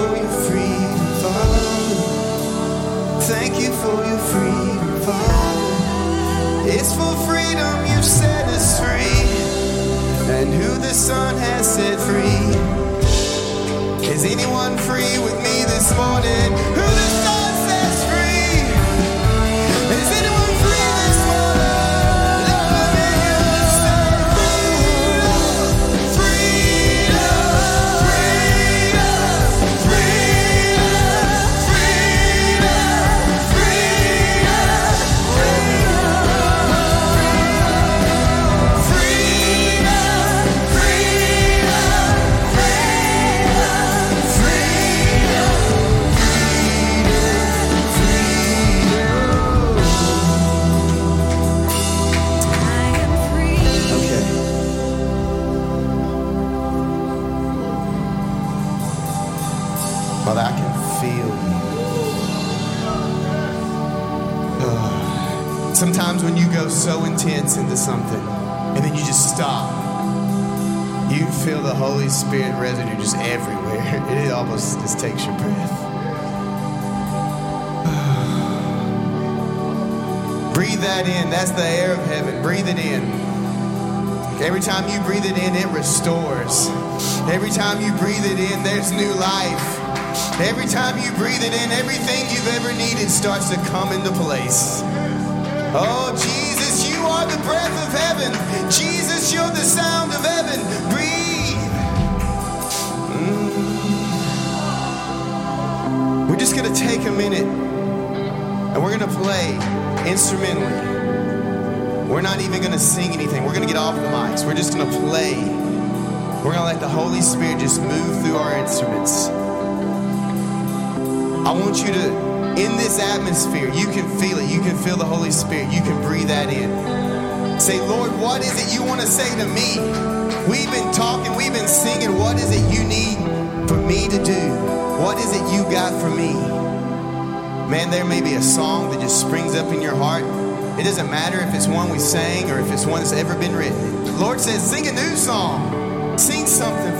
for your freedom, Father. Thank you for your freedom, Father. It's for freedom you've set us free, and who the Son has set free. There's new life. Every time you breathe it in, everything you've ever needed starts to come into place. Oh, Jesus, you are the breath of heaven. Jesus, you're the sound of heaven. Breathe. Mm. We're just going to take a minute and we're going to play instrumentally. We're not even going to sing anything. We're going to get off the mics. We're just going to play. We're going to let the Holy Spirit just move through our instruments. I want you to, in this atmosphere, you can feel it. You can feel the Holy Spirit. You can breathe that in. Say, Lord, what is it you want to say to me? We've been talking, we've been singing. What is it you need for me to do? What is it you got for me? Man, there may be a song that just springs up in your heart. It doesn't matter if it's one we sang or if it's one that's ever been written. The Lord says, sing a new song.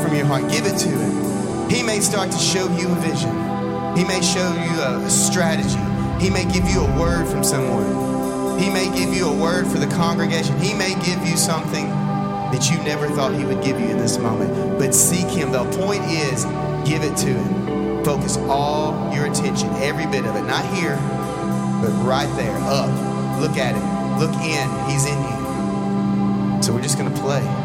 From your heart. Give it to Him. He may start to show you a vision. He may show you a, a strategy. He may give you a word from someone. He may give you a word for the congregation. He may give you something that you never thought He would give you in this moment. But seek Him. The point is, give it to Him. Focus all your attention, every bit of it. Not here, but right there, up. Look at Him. Look in. He's in you. So we're just going to play.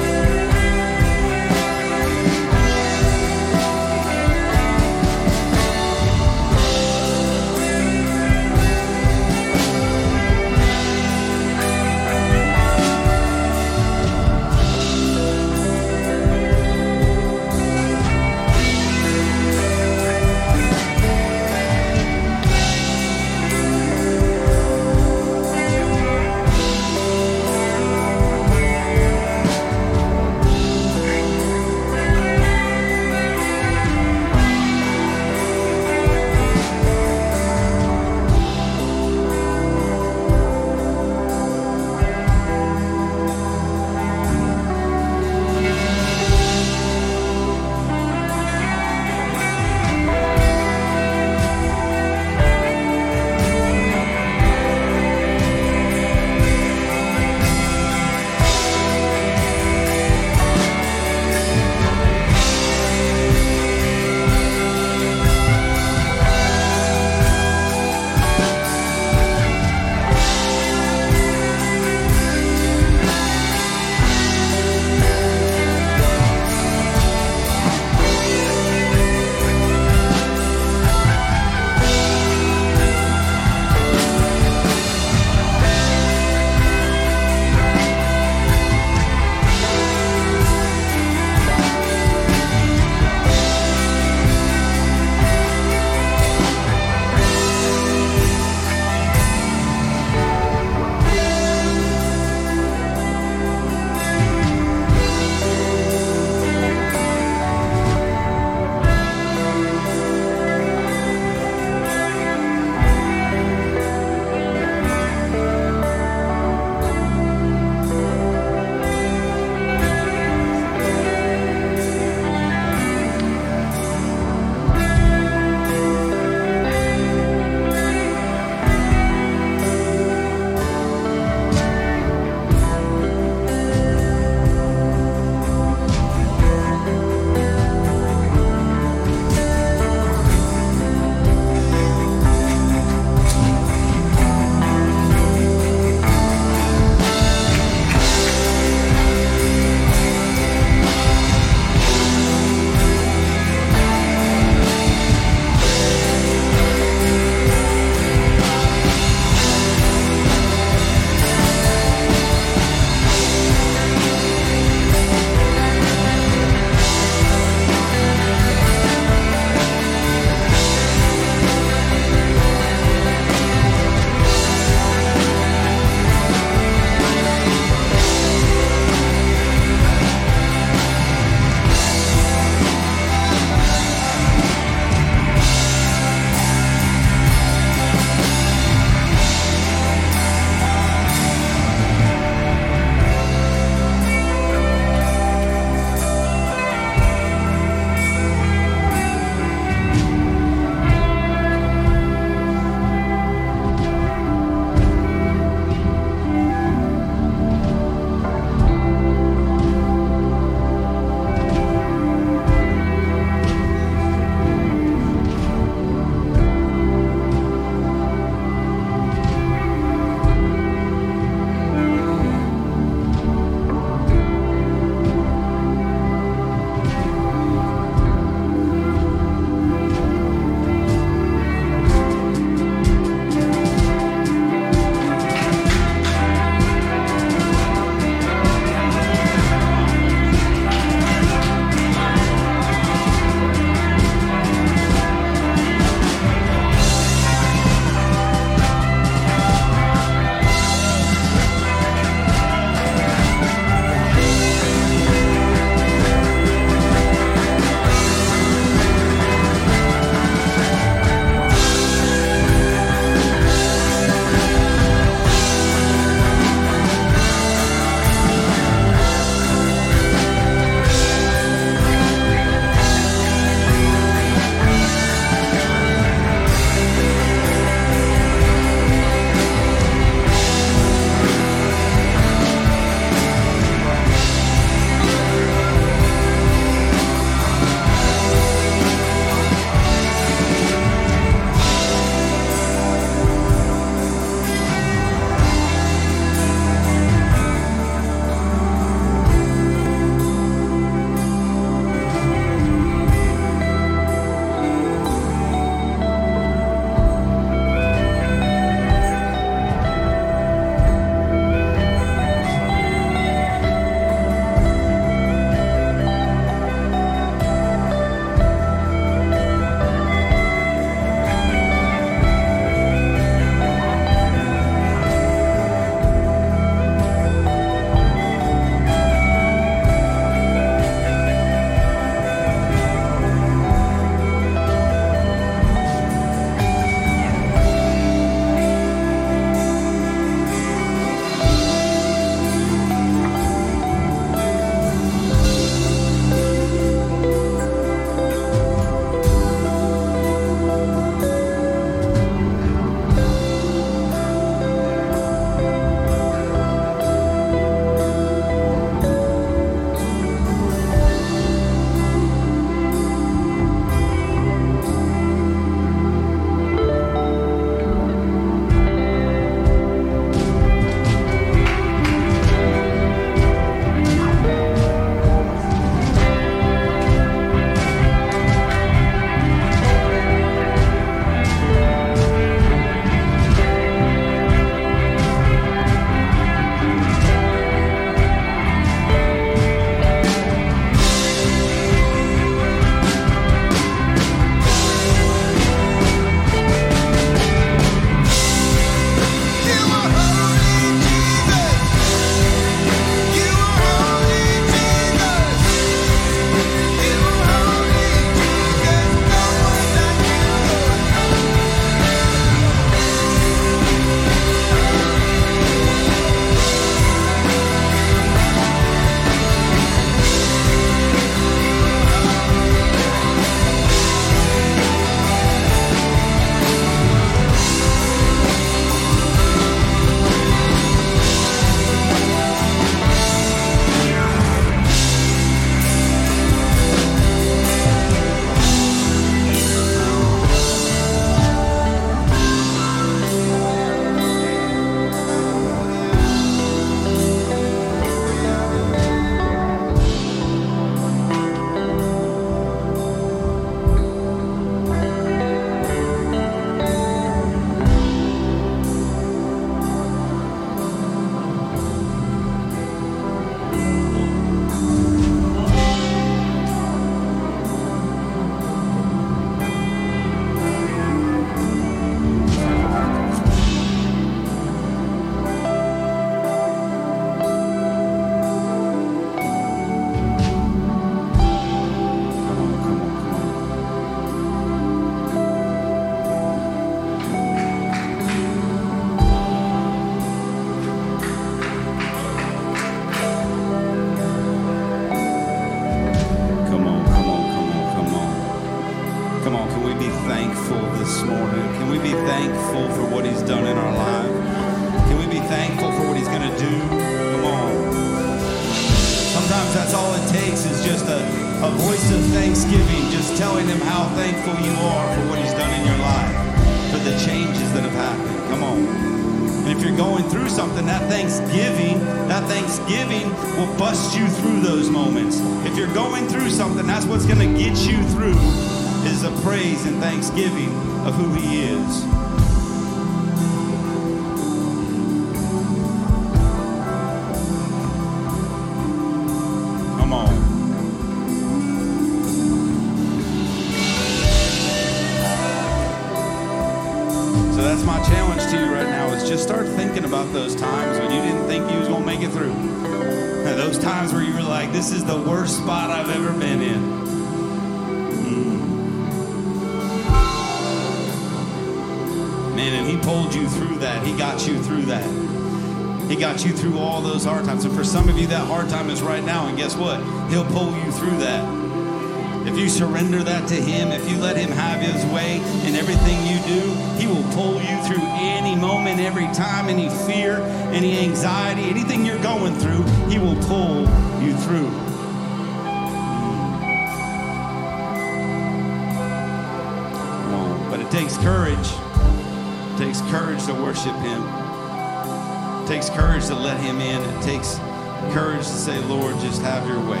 Say, Lord, just have your way.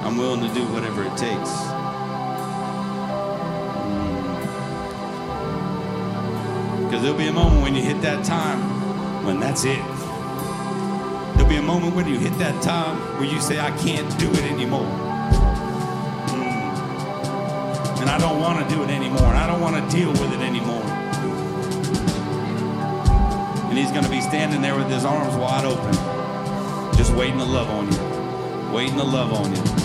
I'm willing to do whatever it takes. Because there'll be a moment when you hit that time when that's it. There'll be a moment when you hit that time where you say, I can't do it anymore. Mm. And I don't want to do it anymore. And I don't want to deal with it anymore. And he's going to be standing there with his arms wide open, just waiting to love on you, waiting to love on you.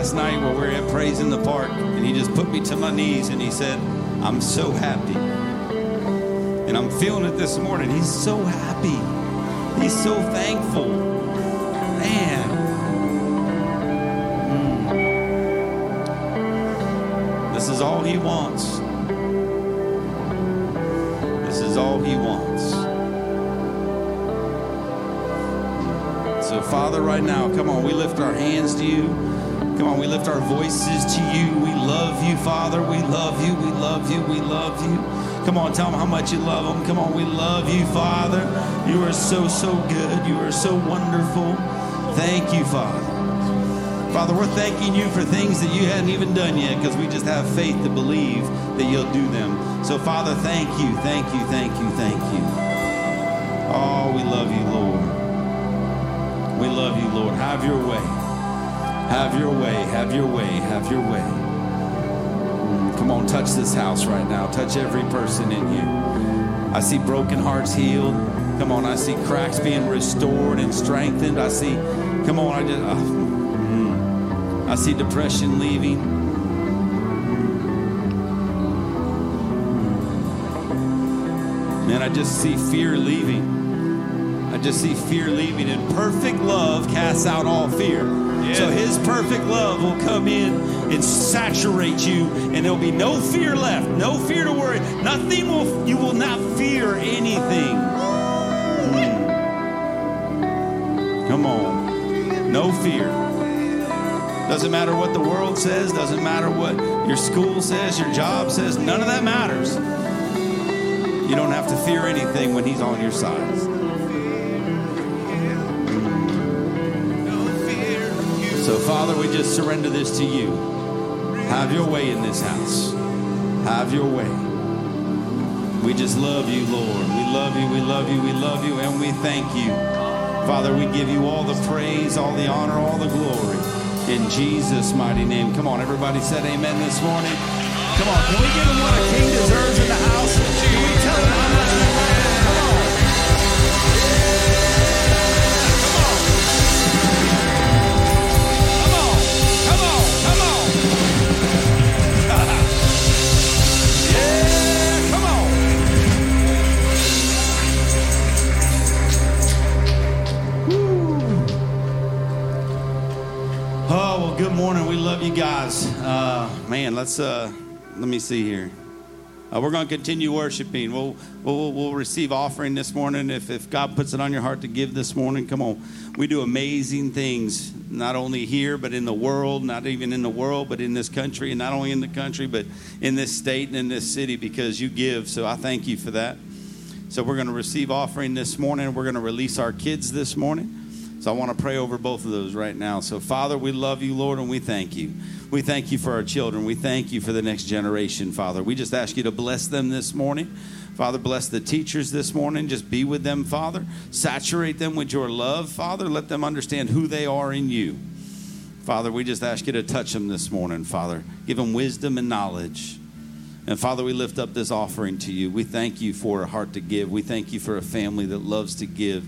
Last night where we were at Praise in the Park, and he just put me to my knees and he said, I'm so happy. And I'm feeling it this morning. He's so happy. He's so thankful. Man. Mm. This is all he wants. This is all he wants. So, Father, right now, come on, we lift our hands to you. Come on, we lift our voices to you. We love you, Father. We love you. We love you. We love you. Come on, tell them how much you love them. Come on, we love you, Father. You are so, so good. You are so wonderful. Thank you, Father. Father, we're thanking you for things that you hadn't even done yet because we just have faith to believe that you'll do them. So, Father, thank you, thank you, thank you, thank you. Oh, we love you, Lord. We love you, Lord. Have your way. Have your way. Have your way. Have your way. Come on, touch this house right now. Touch every person in here. I see broken hearts healed. Come on, I see cracks being restored and strengthened. I see, come on, I just, uh, mm, I see depression leaving. Man, I just see fear leaving. I just see fear leaving, and perfect love casts out all fear. So His perfect love will come in and saturate you, and there'll be no fear left, no fear to worry. Nothing will. You will not fear anything. Mm. Come on, no fear. Doesn't matter what the world says. Doesn't matter what your school says, your job says. None of that matters. You don't have to fear anything when He's on your side. Father, we just surrender this to you. Have your way in this house. Have your way. We just love you, Lord. We love you, we love you, we love you, and we thank you. Father, we give you all the praise, all the honor, all the glory. In Jesus' mighty name. Come on, everybody said amen this morning. Come on, can we give him what a king deserves in the house? Can we tell him how much we morning. We love you guys. Uh, man, let's, uh, let me see here. Uh, we're going to continue worshiping. We'll, we'll, we'll receive offering this morning. If, if God puts it on your heart to give this morning, come on. We do amazing things, not only here, but in the world, not even in the world, but in this country, and not only in the country, but in this state and in this city because you give. So I thank you for that. So we're going to receive offering this morning. We're going to release our kids this morning. So I want to pray over both of those right now. So, Father, we love you, Lord, and we thank you. We thank you for our children. We thank you for the next generation, Father. We just ask you to bless them this morning. Father, bless the teachers this morning. Just be with them, Father. Saturate them with your love, Father. Let them understand who they are in you. Father, we just ask you to touch them this morning, Father. Give them wisdom and knowledge. And Father, we lift up this offering to you. We thank you for a heart to give. We thank you for a family that loves to give.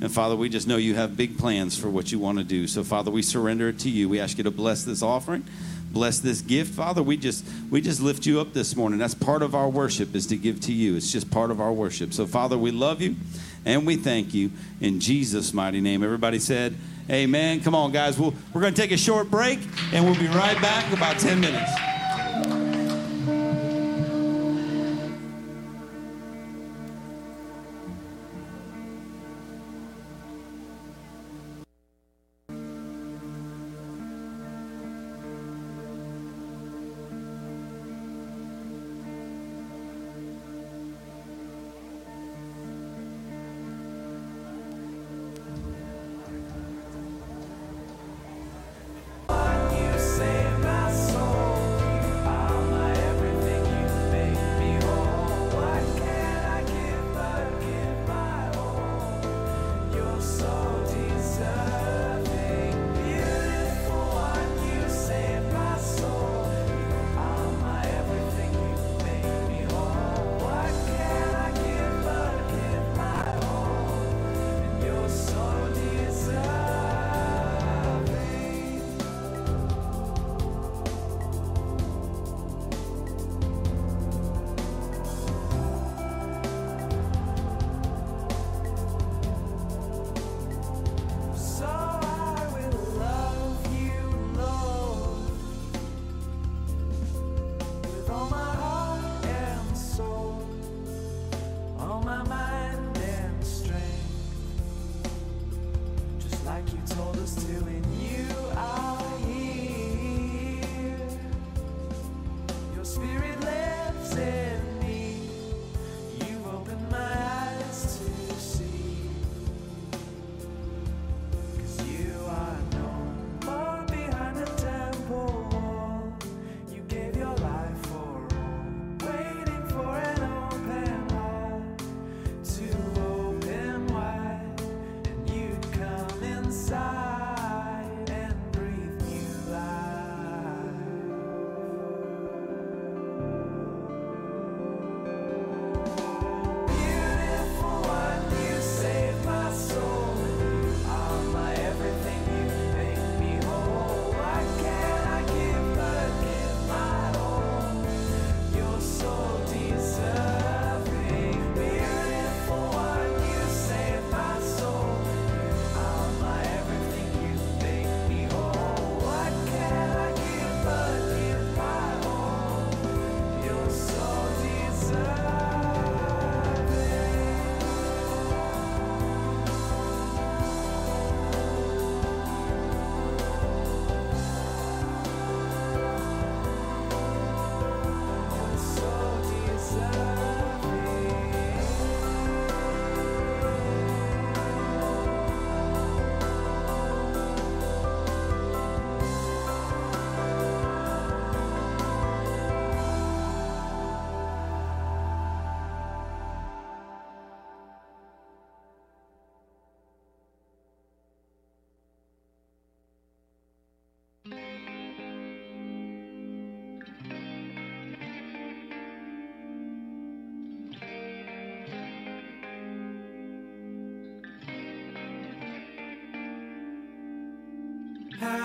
And Father, we just know you have big plans for what you want to do. So Father, we surrender it to you. We ask you to bless this offering. Bless this gift, Father. We just we just lift you up this morning. That's part of our worship is to give to you. It's just part of our worship. So Father, we love you and we thank you in Jesus' mighty name. Everybody said, Amen. Come on, guys. We'll, we're going to take a short break and we'll be right back in about 10 minutes. How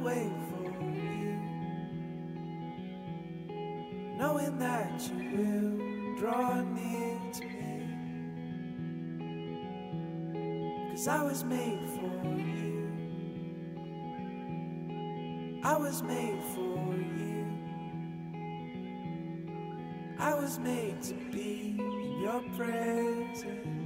away from you, knowing that you will draw near to me. Cause I was made for you, I was made for you, I was made to be in your presence.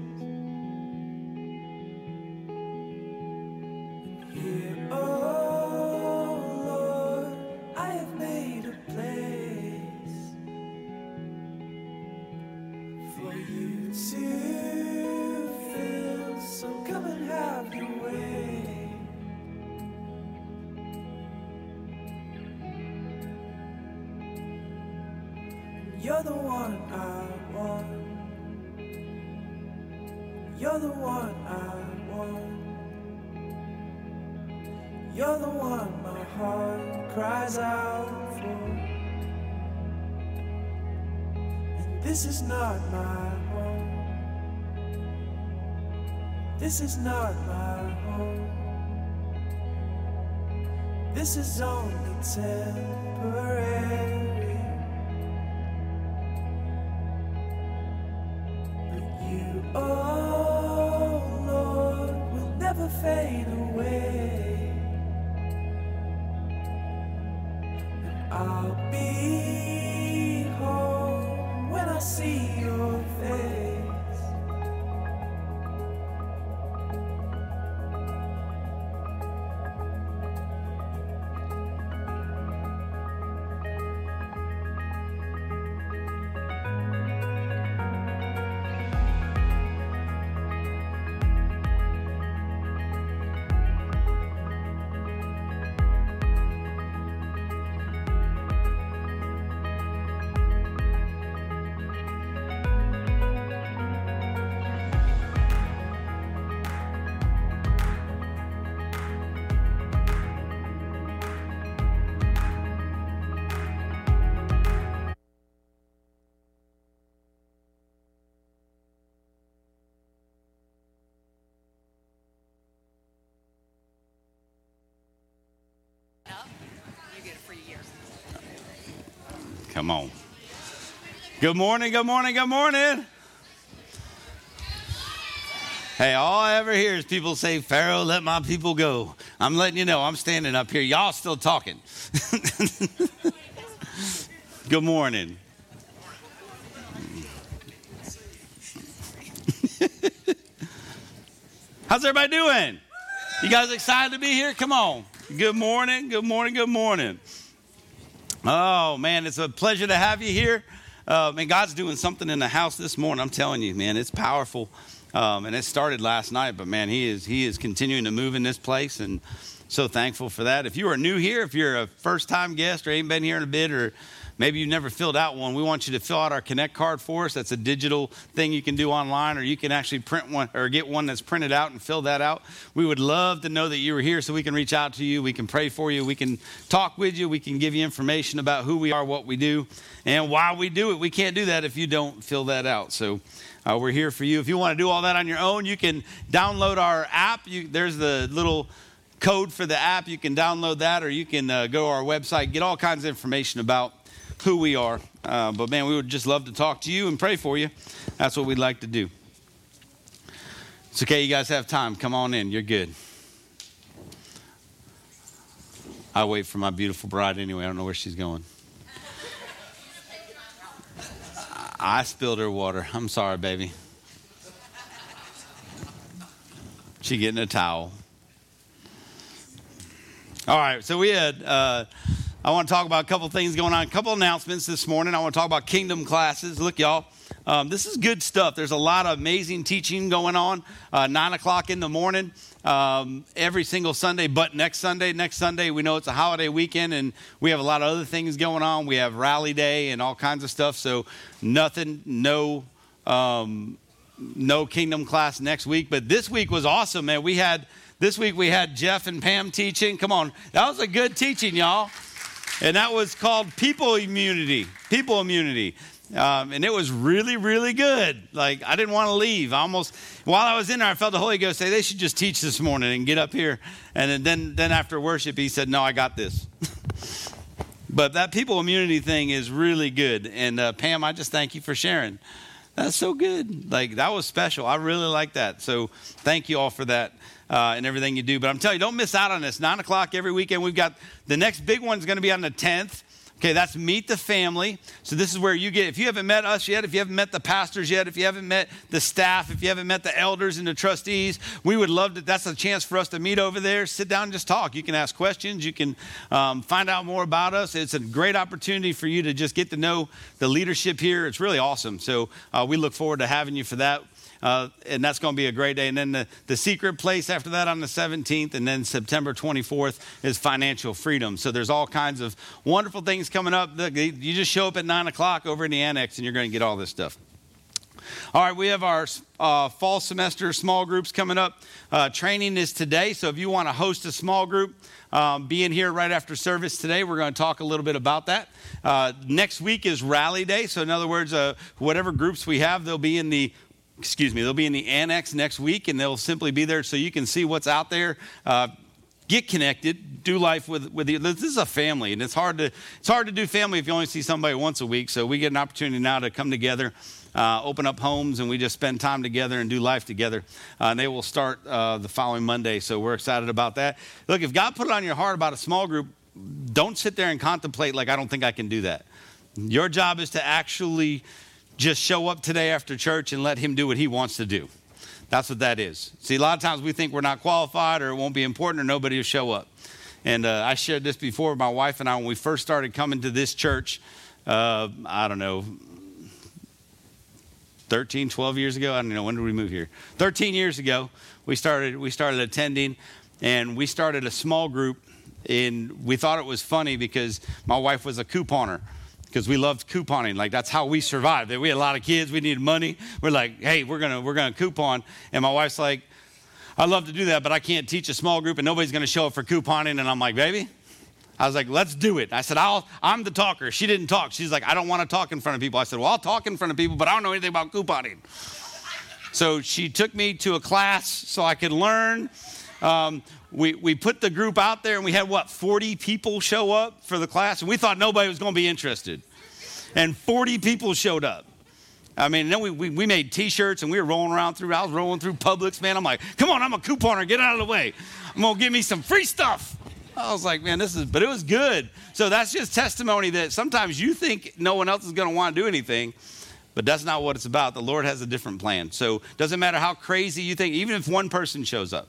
This is not my home. This is only temporary. Good morning, good morning, good morning. Hey, all I ever hear is people say, Pharaoh, let my people go. I'm letting you know, I'm standing up here. Y'all still talking. good morning. How's everybody doing? You guys excited to be here? Come on. Good morning, good morning, good morning. Oh, man, it's a pleasure to have you here. Uh, man, God's doing something in the house this morning. I'm telling you, man, it's powerful. Um, and it started last night, but man, he is he is continuing to move in this place, and so thankful for that. If you are new here, if you're a first time guest or ain't been here in a bit, or maybe you've never filled out one, we want you to fill out our Connect card for us. That's a digital thing you can do online, or you can actually print one or get one that's printed out and fill that out. We would love to know that you were here so we can reach out to you, we can pray for you, we can talk with you, we can give you information about who we are, what we do, and why we do it. We can't do that if you don't fill that out. So uh, we're here for you. If you want to do all that on your own, you can download our app. You, there's the little code for the app. You can download that, or you can uh, go to our website, get all kinds of information about who we are. Uh, but man, we would just love to talk to you and pray for you. That's what we'd like to do. It's okay, you guys have time. Come on in. You're good. I wait for my beautiful bride anyway. I don't know where she's going. I spilled her water. I'm sorry, baby. She getting a towel. All right, so we had. Uh, I want to talk about a couple things going on. A couple announcements this morning. I want to talk about kingdom classes. Look, y'all. Um, this is good stuff. There's a lot of amazing teaching going on. Uh, Nine o'clock in the morning, um, every single Sunday, but next Sunday, next Sunday, we know it's a holiday weekend and we have a lot of other things going on. We have rally day and all kinds of stuff. So, nothing, no, um, no kingdom class next week. But this week was awesome, man. We had, this week we had Jeff and Pam teaching. Come on. That was a good teaching, y'all. And that was called people immunity. People immunity. Um, and it was really, really good. Like, I didn't want to leave. I almost, while I was in there, I felt the Holy Ghost say, they should just teach this morning and get up here. And then, then after worship, he said, no, I got this. but that people immunity thing is really good. And uh, Pam, I just thank you for sharing. That's so good. Like, that was special. I really like that. So, thank you all for that. Uh, and everything you do. But I'm telling you, don't miss out on this. Nine o'clock every weekend. We've got the next big one's going to be on the 10th. Okay, that's meet the family. So this is where you get, if you haven't met us yet, if you haven't met the pastors yet, if you haven't met the staff, if you haven't met the elders and the trustees, we would love to, that's a chance for us to meet over there, sit down and just talk. You can ask questions. You can um, find out more about us. It's a great opportunity for you to just get to know the leadership here. It's really awesome. So uh, we look forward to having you for that. Uh, and that's going to be a great day. And then the, the secret place after that on the 17th, and then September 24th is financial freedom. So there's all kinds of wonderful things coming up. You just show up at 9 o'clock over in the annex, and you're going to get all this stuff. All right, we have our uh, fall semester small groups coming up. Uh, training is today, so if you want to host a small group, um, being here right after service today, we're going to talk a little bit about that. Uh, next week is rally day, so in other words, uh, whatever groups we have, they'll be in the excuse me, they'll be in the annex next week, and they'll simply be there so you can see what's out there uh, get connected do life with with you this is a family and it's hard to it's hard to do family if you only see somebody once a week so we get an opportunity now to come together uh, open up homes and we just spend time together and do life together. Uh, and they will start uh, the following Monday. So we're excited about that. Look, if God put it on your heart about a small group, don't sit there and contemplate like, I don't think I can do that. Your job is to actually just show up today after church and let Him do what He wants to do. That's what that is. See, a lot of times we think we're not qualified or it won't be important or nobody will show up. And uh, I shared this before, with my wife and I, when we first started coming to this church, uh, I don't know, 13, 12 years ago. I don't know when did we move here. 13 years ago, we started we started attending, and we started a small group. And we thought it was funny because my wife was a couponer because we loved couponing. Like that's how we survived. We had a lot of kids. We needed money. We're like, hey, we're gonna we're gonna coupon. And my wife's like, I love to do that, but I can't teach a small group and nobody's gonna show up for couponing. And I'm like, baby, I was like, let's do it. I said, I'll, I'm the talker. She didn't talk. She's like, I don't want to talk in front of people. I said, well, I'll talk in front of people, but I don't know anything about couponing. So she took me to a class so I could learn. Um, we, we put the group out there and we had what, 40 people show up for the class? And we thought nobody was going to be interested. And 40 people showed up. I mean, then we, we, we made t shirts and we were rolling around through, I was rolling through Publix, man. I'm like, come on, I'm a couponer, get out of the way. I'm going to give me some free stuff. I was like, man, this is, but it was good. So that's just testimony that sometimes you think no one else is going to want to do anything, but that's not what it's about. The Lord has a different plan. So doesn't matter how crazy you think, even if one person shows up,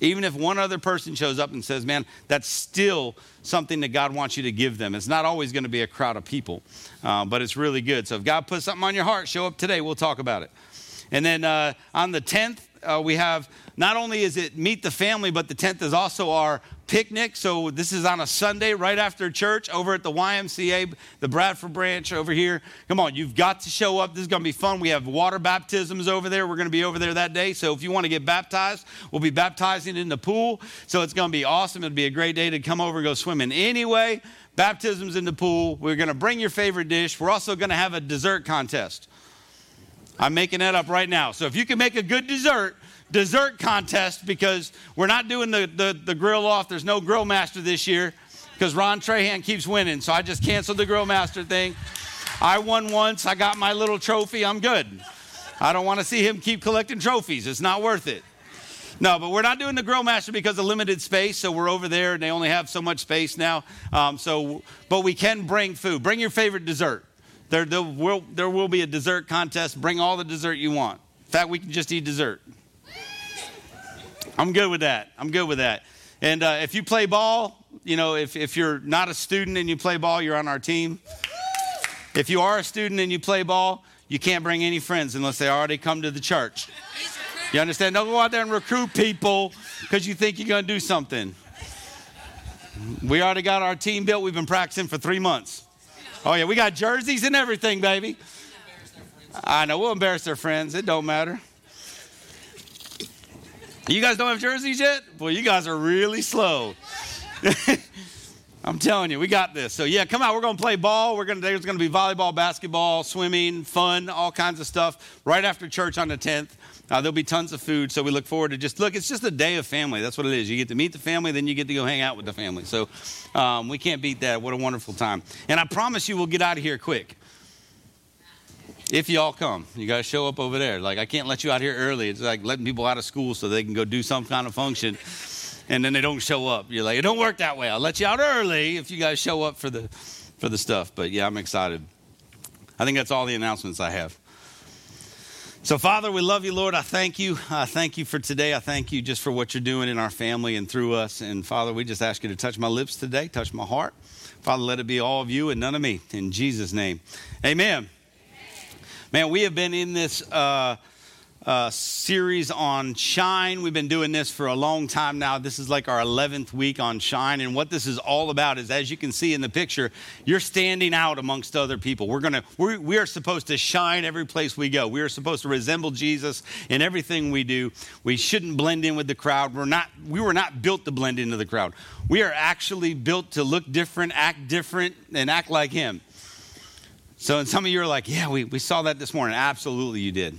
even if one other person shows up and says, man, that's still something that God wants you to give them. It's not always going to be a crowd of people, uh, but it's really good. So if God puts something on your heart, show up today. We'll talk about it. And then uh, on the 10th, uh, we have not only is it meet the family, but the 10th is also our picnic. So this is on a Sunday right after church over at the YMCA, the Bradford branch over here. Come on, you've got to show up. This is going to be fun. We have water baptisms over there. We're going to be over there that day. So if you want to get baptized, we'll be baptizing in the pool. So it's going to be awesome. It'll be a great day to come over and go swimming anyway. Baptisms in the pool. We're going to bring your favorite dish. We're also going to have a dessert contest. I'm making that up right now. So if you can make a good dessert, dessert contest because we're not doing the, the, the grill off. There's no grill master this year because Ron Trahan keeps winning. So I just canceled the grill master thing. I won once. I got my little trophy. I'm good. I don't want to see him keep collecting trophies. It's not worth it. No, but we're not doing the grill master because of limited space. So we're over there and they only have so much space now. Um, so, but we can bring food. Bring your favorite dessert. There, there, will, there will be a dessert contest. Bring all the dessert you want. In fact, we can just eat dessert. I'm good with that. I'm good with that. And uh, if you play ball, you know, if, if you're not a student and you play ball, you're on our team. If you are a student and you play ball, you can't bring any friends unless they already come to the church. You understand? Don't go out there and recruit people because you think you're going to do something. We already got our team built. We've been practicing for three months. Oh, yeah, we got jerseys and everything, baby. I know, we'll embarrass their friends. It don't matter. You guys don't have jerseys yet? Well, you guys are really slow. I'm telling you, we got this. So yeah, come out. We're gonna play ball. We're gonna there's gonna be volleyball, basketball, swimming, fun, all kinds of stuff. Right after church on the 10th, uh, there'll be tons of food. So we look forward to just look. It's just a day of family. That's what it is. You get to meet the family, then you get to go hang out with the family. So um, we can't beat that. What a wonderful time. And I promise you, we'll get out of here quick. If y'all come, you got to show up over there. Like, I can't let you out here early. It's like letting people out of school so they can go do some kind of function and then they don't show up. You're like, it don't work that way. I'll let you out early if you guys show up for the, for the stuff. But yeah, I'm excited. I think that's all the announcements I have. So, Father, we love you, Lord. I thank you. I thank you for today. I thank you just for what you're doing in our family and through us. And, Father, we just ask you to touch my lips today, touch my heart. Father, let it be all of you and none of me. In Jesus' name, amen. Man, we have been in this uh, uh, series on shine. We've been doing this for a long time now. This is like our 11th week on shine. And what this is all about is, as you can see in the picture, you're standing out amongst other people. We're going to, we we are supposed to shine every place we go. We are supposed to resemble Jesus in everything we do. We shouldn't blend in with the crowd. We're not, we were not built to blend into the crowd. We are actually built to look different, act different, and act like Him. So, and some of you are like, yeah, we, we saw that this morning. Absolutely, you did.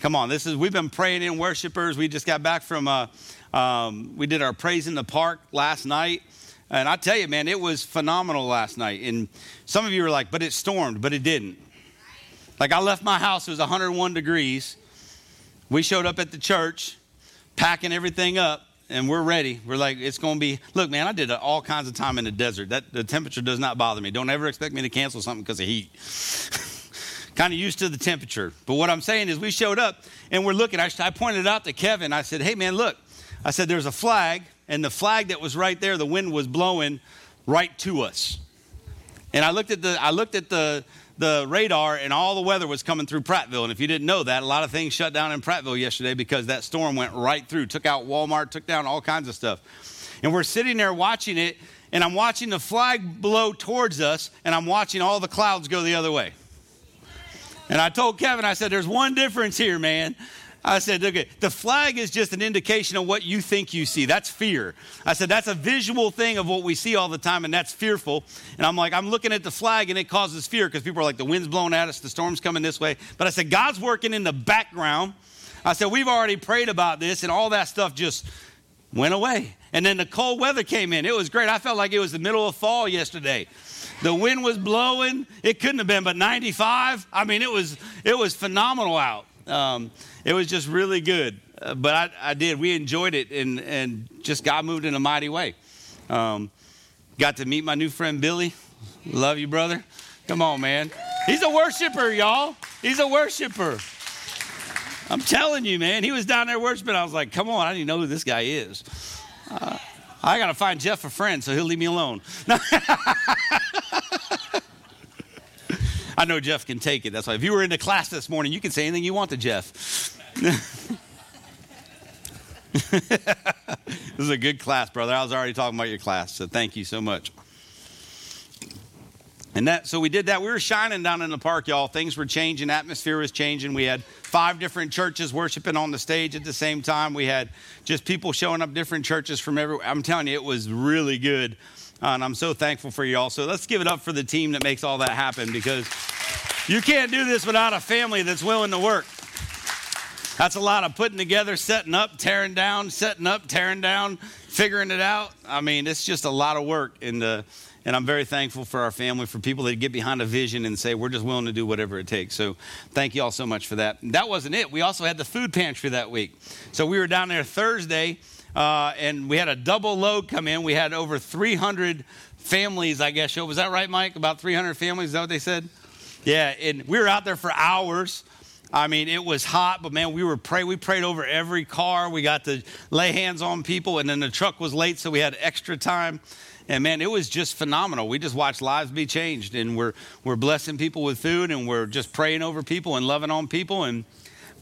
Come on, this is we've been praying in worshipers. We just got back from uh, um, we did our praise in the park last night, and I tell you, man, it was phenomenal last night. And some of you were like, but it stormed, but it didn't. Like I left my house, it was 101 degrees. We showed up at the church, packing everything up, and we're ready. We're like, it's going to be. Look, man, I did all kinds of time in the desert. That the temperature does not bother me. Don't ever expect me to cancel something because of heat. kind of used to the temperature. But what I'm saying is, we showed up and we're looking. I, I pointed out to Kevin, I said, hey, man, look. I said, there's a flag, and the flag that was right there, the wind was blowing right to us. And I looked at the, I looked at the, the radar, and all the weather was coming through Prattville. And if you didn't know that, a lot of things shut down in Prattville yesterday because that storm went right through, took out Walmart, took down all kinds of stuff. And we're sitting there watching it, and I'm watching the flag blow towards us, and I'm watching all the clouds go the other way. And I told Kevin, I said, there's one difference here, man. I said, okay, the flag is just an indication of what you think you see. That's fear. I said, that's a visual thing of what we see all the time, and that's fearful. And I'm like, I'm looking at the flag, and it causes fear because people are like, the wind's blowing at us, the storm's coming this way. But I said, God's working in the background. I said, we've already prayed about this, and all that stuff just went away. And then the cold weather came in. It was great. I felt like it was the middle of fall yesterday. The wind was blowing. It couldn't have been but 95. I mean, it was it was phenomenal out. Um, it was just really good. Uh, but I, I, did. We enjoyed it, and and just God moved in a mighty way. Um, got to meet my new friend Billy. Love you, brother. Come on, man. He's a worshiper, y'all. He's a worshiper. I'm telling you, man. He was down there worshiping. I was like, come on, I didn't know who this guy is. Uh, I got to find Jeff a friend so he'll leave me alone. I know Jeff can take it. That's why if you were in the class this morning, you can say anything you want to Jeff. this is a good class, brother. I was already talking about your class, so thank you so much. And that, so we did that. We were shining down in the park, y'all. Things were changing, atmosphere was changing. We had five different churches worshiping on the stage at the same time. We had just people showing up different churches from everywhere. I'm telling you, it was really good. Uh, and I'm so thankful for y'all. So let's give it up for the team that makes all that happen because you can't do this without a family that's willing to work. That's a lot of putting together, setting up, tearing down, setting up, tearing down, figuring it out. I mean, it's just a lot of work. And, uh, and I'm very thankful for our family, for people that get behind a vision and say, we're just willing to do whatever it takes. So thank you all so much for that. That wasn't it. We also had the food pantry that week. So we were down there Thursday uh, and we had a double load come in. We had over 300 families, I guess. Was that right, Mike? About 300 families? Is that what they said? Yeah, and we were out there for hours. I mean, it was hot, but man, we were pray. We prayed over every car. We got to lay hands on people, and then the truck was late, so we had extra time. And man, it was just phenomenal. We just watched lives be changed, and we're we're blessing people with food, and we're just praying over people and loving on people. And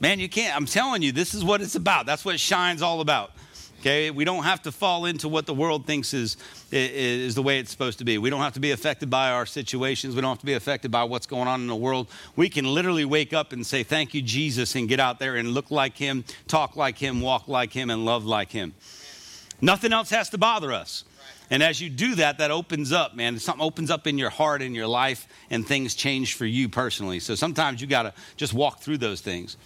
man, you can't. I'm telling you, this is what it's about. That's what Shine's all about. Okay, we don't have to fall into what the world thinks is, is the way it's supposed to be. We don't have to be affected by our situations. We don't have to be affected by what's going on in the world. We can literally wake up and say, Thank you, Jesus, and get out there and look like Him, talk like Him, walk like Him, and love like Him. Nothing else has to bother us. And as you do that, that opens up, man. Something opens up in your heart, in your life, and things change for you personally. So sometimes you got to just walk through those things.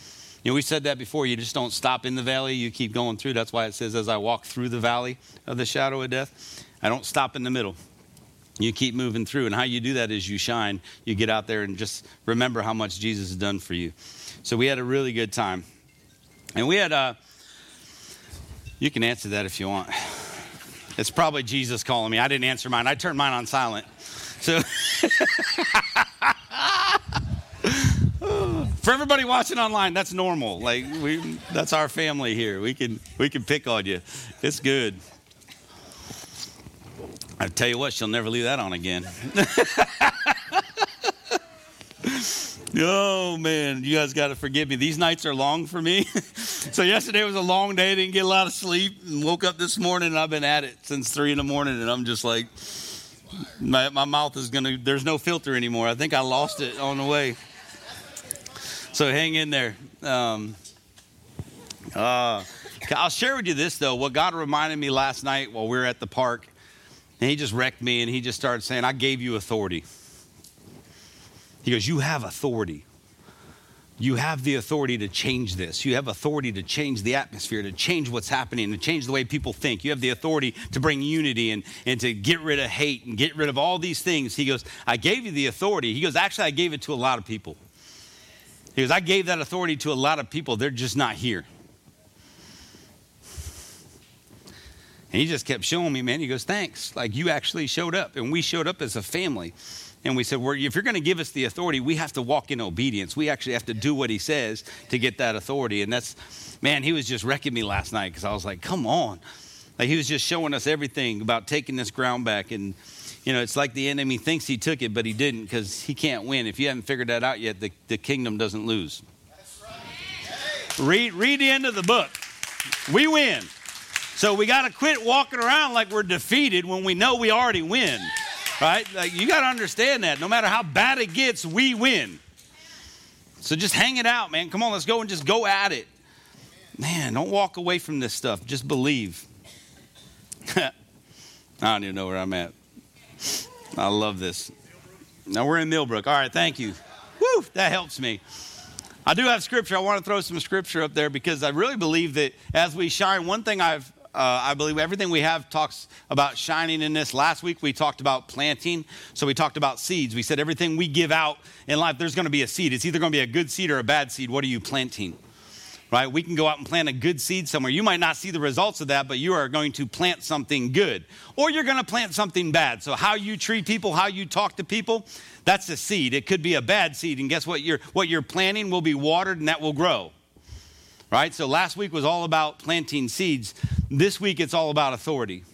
You know, we said that before. You just don't stop in the valley, you keep going through. That's why it says, as I walk through the valley of the shadow of death, I don't stop in the middle. You keep moving through. And how you do that is you shine. You get out there and just remember how much Jesus has done for you. So we had a really good time. And we had, uh, you can answer that if you want. It's probably Jesus calling me. I didn't answer mine. I turned mine on silent. So. For everybody watching online, that's normal. Like we, that's our family here. We can we can pick on you. It's good. I tell you what, she'll never leave that on again. Oh man, you guys got to forgive me. These nights are long for me. so yesterday was a long day. Didn't get a lot of sleep, and woke up this morning. and I've been at it since three in the morning, and I'm just like, my, my mouth is gonna. There's no filter anymore. I think I lost it on the way. So hang in there. Um, uh, I'll share with you this though. What God reminded me last night while we were at the park, and He just wrecked me, and He just started saying, "I gave you authority." He goes, You have authority. You have the authority to change this. You have authority to change the atmosphere, to change what's happening, to change the way people think. You have the authority to bring unity and, and to get rid of hate and get rid of all these things. He goes, I gave you the authority. He goes, Actually, I gave it to a lot of people. He goes, I gave that authority to a lot of people. They're just not here. And he just kept showing me, man. He goes, Thanks. Like you actually showed up, and we showed up as a family. And we said, well, if you're going to give us the authority, we have to walk in obedience. We actually have to do what he says to get that authority. And that's, man, he was just wrecking me last night because I was like, come on. Like he was just showing us everything about taking this ground back. And, you know, it's like the enemy thinks he took it, but he didn't because he can't win. If you haven't figured that out yet, the, the kingdom doesn't lose. Right. Read, read the end of the book. We win. So we got to quit walking around like we're defeated when we know we already win. Right? Like, you got to understand that. No matter how bad it gets, we win. So just hang it out, man. Come on, let's go and just go at it. Man, don't walk away from this stuff. Just believe. I don't even know where I'm at. I love this. Now we're in Millbrook. All right, thank you. Woo, that helps me. I do have scripture. I want to throw some scripture up there because I really believe that as we shine, one thing I've uh, I believe everything we have talks about shining in this. Last week we talked about planting, so we talked about seeds. We said everything we give out in life, there's going to be a seed. It's either going to be a good seed or a bad seed. What are you planting? Right? We can go out and plant a good seed somewhere. You might not see the results of that, but you are going to plant something good. Or you're going to plant something bad. So how you treat people, how you talk to people, that's a seed. It could be a bad seed. And guess what? You're, what you're planting will be watered and that will grow right? So last week was all about planting seeds. This week it's all about authority.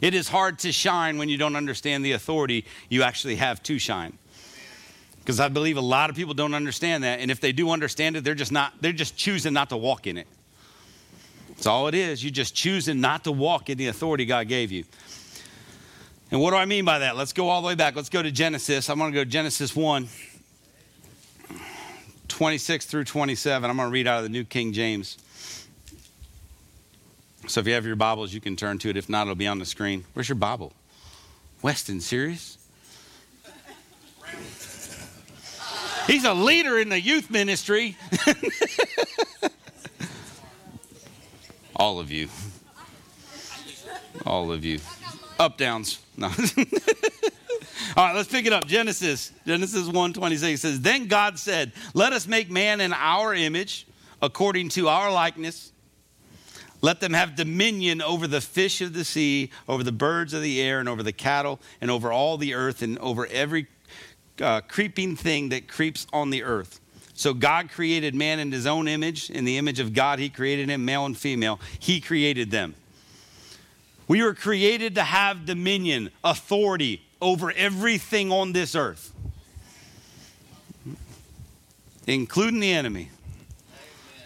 It is hard to shine when you don't understand the authority you actually have to shine. Because I believe a lot of people don't understand that. And if they do understand it, they're just not, they're just choosing not to walk in it. That's all it is. You're just choosing not to walk in the authority God gave you. And what do I mean by that? Let's go all the way back. Let's go to Genesis. I'm going to go Genesis 1. 26 through 27. I'm going to read out of the New King James. So if you have your Bibles, you can turn to it. If not, it'll be on the screen. Where's your Bible? Weston, serious? He's a leader in the youth ministry. All of you. All of you. Up downs. No. All right, let's pick it up. Genesis, Genesis 1 26 says, Then God said, Let us make man in our image, according to our likeness. Let them have dominion over the fish of the sea, over the birds of the air, and over the cattle, and over all the earth, and over every uh, creeping thing that creeps on the earth. So God created man in his own image. In the image of God, he created him, male and female. He created them. We were created to have dominion, authority, over everything on this earth, including the enemy.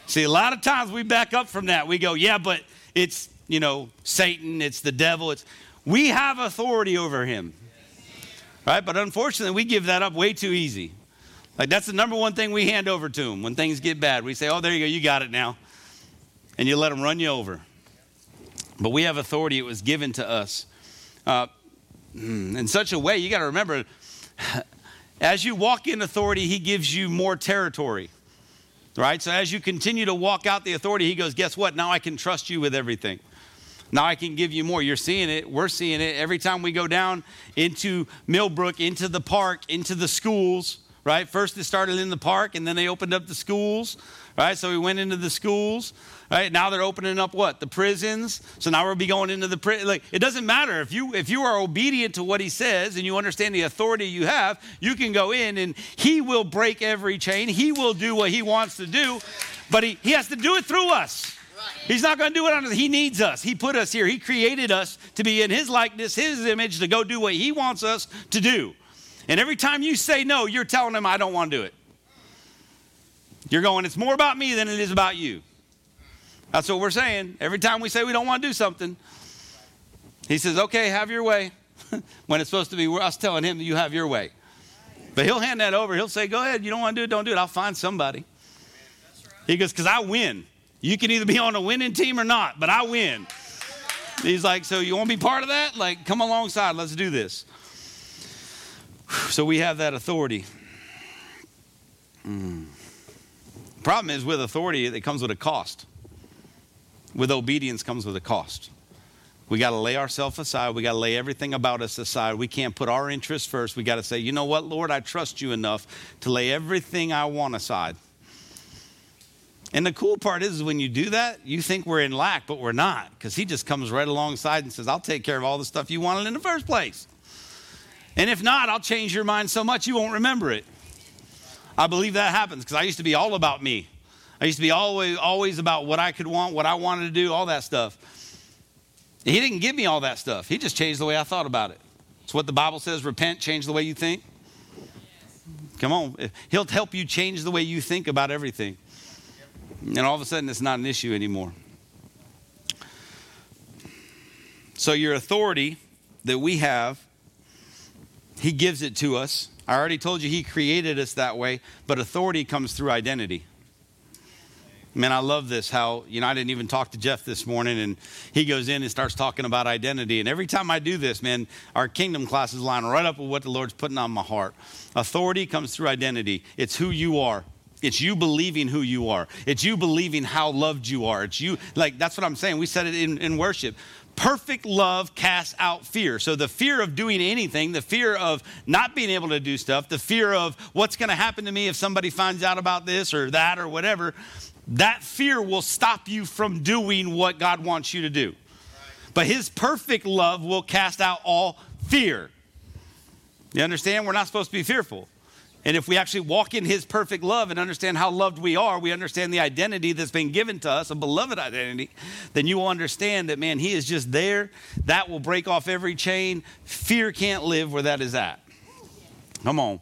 See, a lot of times we back up from that. We go, yeah, but it's, you know, Satan, it's the devil. It's we have authority over him. Right? But unfortunately, we give that up way too easy. Like that's the number one thing we hand over to him when things get bad. We say, "Oh, there you go, you got it now." And you let him run you over. But we have authority, it was given to us. Uh, Mm, in such a way, you got to remember, as you walk in authority, he gives you more territory. Right? So as you continue to walk out the authority, he goes, Guess what? Now I can trust you with everything. Now I can give you more. You're seeing it. We're seeing it. Every time we go down into Millbrook, into the park, into the schools, right? First it started in the park and then they opened up the schools, right? So we went into the schools. Right now they're opening up what the prisons. So now we'll be going into the prison. Like it doesn't matter if you if you are obedient to what he says and you understand the authority you have, you can go in and he will break every chain. He will do what he wants to do, but he, he has to do it through us. He's not going to do it on us. He needs us. He put us here. He created us to be in his likeness, his image, to go do what he wants us to do. And every time you say no, you're telling him, I don't want to do it. You're going, it's more about me than it is about you. That's what we're saying. Every time we say we don't want to do something, he says, okay, have your way. when it's supposed to be us telling him you have your way. But he'll hand that over. He'll say, go ahead. You don't want to do it, don't do it. I'll find somebody. He goes, because I win. You can either be on a winning team or not, but I win. He's like, so you want to be part of that? Like, come alongside. Let's do this. So we have that authority. Mm. Problem is, with authority, it comes with a cost. With obedience comes with a cost. We got to lay ourselves aside. We got to lay everything about us aside. We can't put our interests first. We got to say, you know what, Lord, I trust you enough to lay everything I want aside. And the cool part is, is when you do that, you think we're in lack, but we're not, because He just comes right alongside and says, I'll take care of all the stuff you wanted in the first place. And if not, I'll change your mind so much you won't remember it. I believe that happens because I used to be all about me. I used to be always, always about what I could want, what I wanted to do, all that stuff. He didn't give me all that stuff. He just changed the way I thought about it. It's what the Bible says repent, change the way you think. Come on. He'll help you change the way you think about everything. And all of a sudden, it's not an issue anymore. So, your authority that we have, He gives it to us. I already told you He created us that way, but authority comes through identity. Man, I love this. How, you know, I didn't even talk to Jeff this morning, and he goes in and starts talking about identity. And every time I do this, man, our kingdom classes line right up with what the Lord's putting on my heart. Authority comes through identity, it's who you are. It's you believing who you are. It's you believing how loved you are. It's you, like, that's what I'm saying. We said it in, in worship. Perfect love casts out fear. So, the fear of doing anything, the fear of not being able to do stuff, the fear of what's going to happen to me if somebody finds out about this or that or whatever, that fear will stop you from doing what God wants you to do. But His perfect love will cast out all fear. You understand? We're not supposed to be fearful. And if we actually walk in His perfect love and understand how loved we are, we understand the identity that's been given to us, a beloved identity, then you will understand that, man, He is just there. That will break off every chain. Fear can't live where that is at. Come on.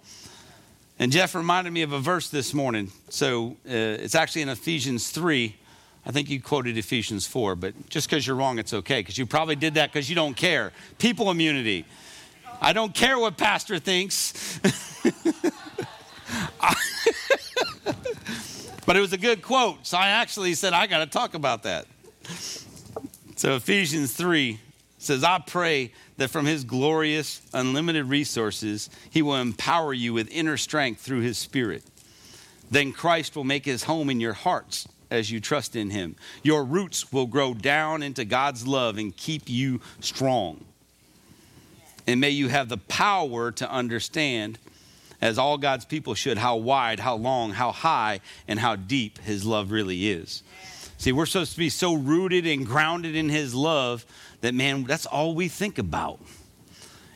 And Jeff reminded me of a verse this morning. So uh, it's actually in Ephesians 3. I think you quoted Ephesians 4, but just because you're wrong, it's okay, because you probably did that because you don't care. People immunity. I don't care what pastor thinks. but it was a good quote. So I actually said, I got to talk about that. So Ephesians 3 says, I pray that from his glorious, unlimited resources, he will empower you with inner strength through his spirit. Then Christ will make his home in your hearts as you trust in him. Your roots will grow down into God's love and keep you strong. And may you have the power to understand, as all God's people should, how wide, how long, how high, and how deep his love really is. See, we're supposed to be so rooted and grounded in his love that, man, that's all we think about.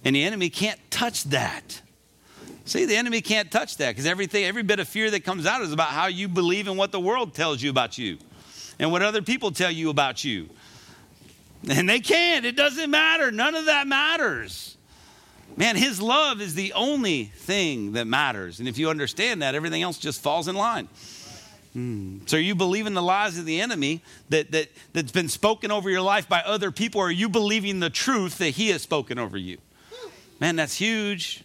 And the enemy can't touch that. See, the enemy can't touch that because everything, every bit of fear that comes out is about how you believe in what the world tells you about you and what other people tell you about you. And they can't. It doesn't matter. None of that matters. Man, his love is the only thing that matters. And if you understand that, everything else just falls in line. Hmm. So, are you believing the lies of the enemy that, that, that's been spoken over your life by other people, or are you believing the truth that he has spoken over you? Man, that's huge.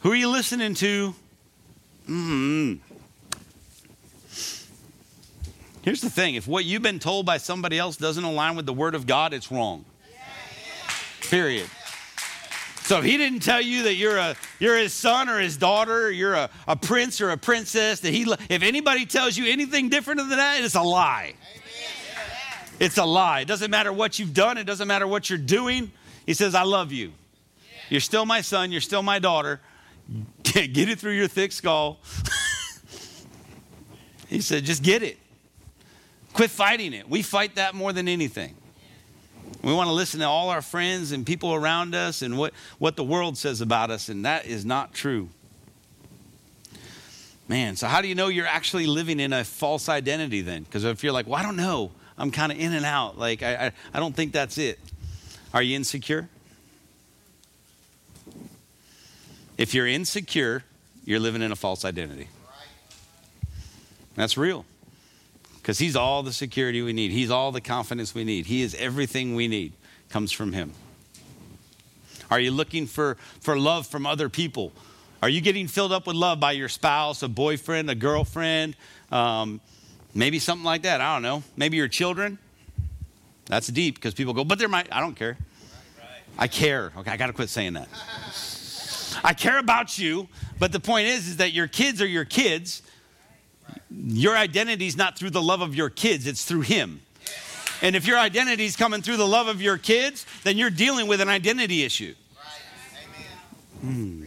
Who are you listening to? hmm Here's the thing if what you've been told by somebody else doesn't align with the Word of God, it's wrong. Period. So if he didn't tell you that you're a you're his son or his daughter, or you're a, a prince or a princess, that he if anybody tells you anything different than that, it's a lie. It's a lie. It doesn't matter what you've done, it doesn't matter what you're doing. He says, I love you. You're still my son, you're still my daughter. Get it through your thick skull. he said, just get it. Quit fighting it. We fight that more than anything. We want to listen to all our friends and people around us and what, what the world says about us, and that is not true. Man, so how do you know you're actually living in a false identity then? Because if you're like, well, I don't know, I'm kind of in and out, like, I, I, I don't think that's it. Are you insecure? If you're insecure, you're living in a false identity. That's real. Because he's all the security we need. He's all the confidence we need. He is everything we need comes from him. Are you looking for, for love from other people? Are you getting filled up with love by your spouse, a boyfriend, a girlfriend, um, maybe something like that? I don't know. Maybe your children? That's deep because people go, but they're my, I don't care. I care. Okay, I got to quit saying that. I care about you, but the point is, is that your kids are your kids. Your identity is not through the love of your kids, it's through Him. And if your identity is coming through the love of your kids, then you're dealing with an identity issue. Hmm.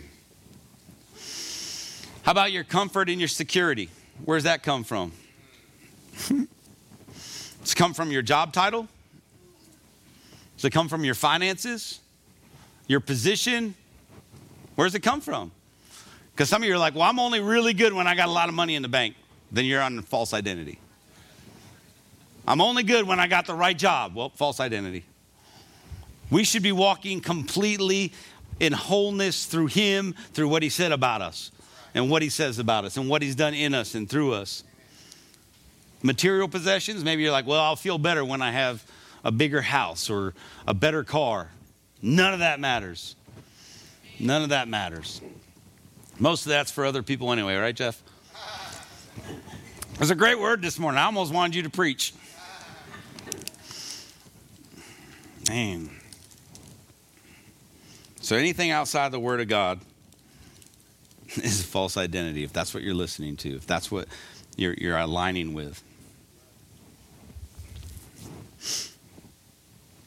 How about your comfort and your security? Where's that come from? it's come from your job title? Does it come from your finances? Your position? Where's it come from? Because some of you are like, well, I'm only really good when I got a lot of money in the bank. Then you're on false identity. I'm only good when I got the right job. Well, false identity. We should be walking completely in wholeness through Him, through what He said about us, and what He says about us, and what He's done in us and through us. Material possessions, maybe you're like, well, I'll feel better when I have a bigger house or a better car. None of that matters. None of that matters. Most of that's for other people anyway, right, Jeff? Was a great word this morning. I almost wanted you to preach. Man. So anything outside the Word of God is a false identity, if that's what you're listening to, if that's what you're, you're aligning with.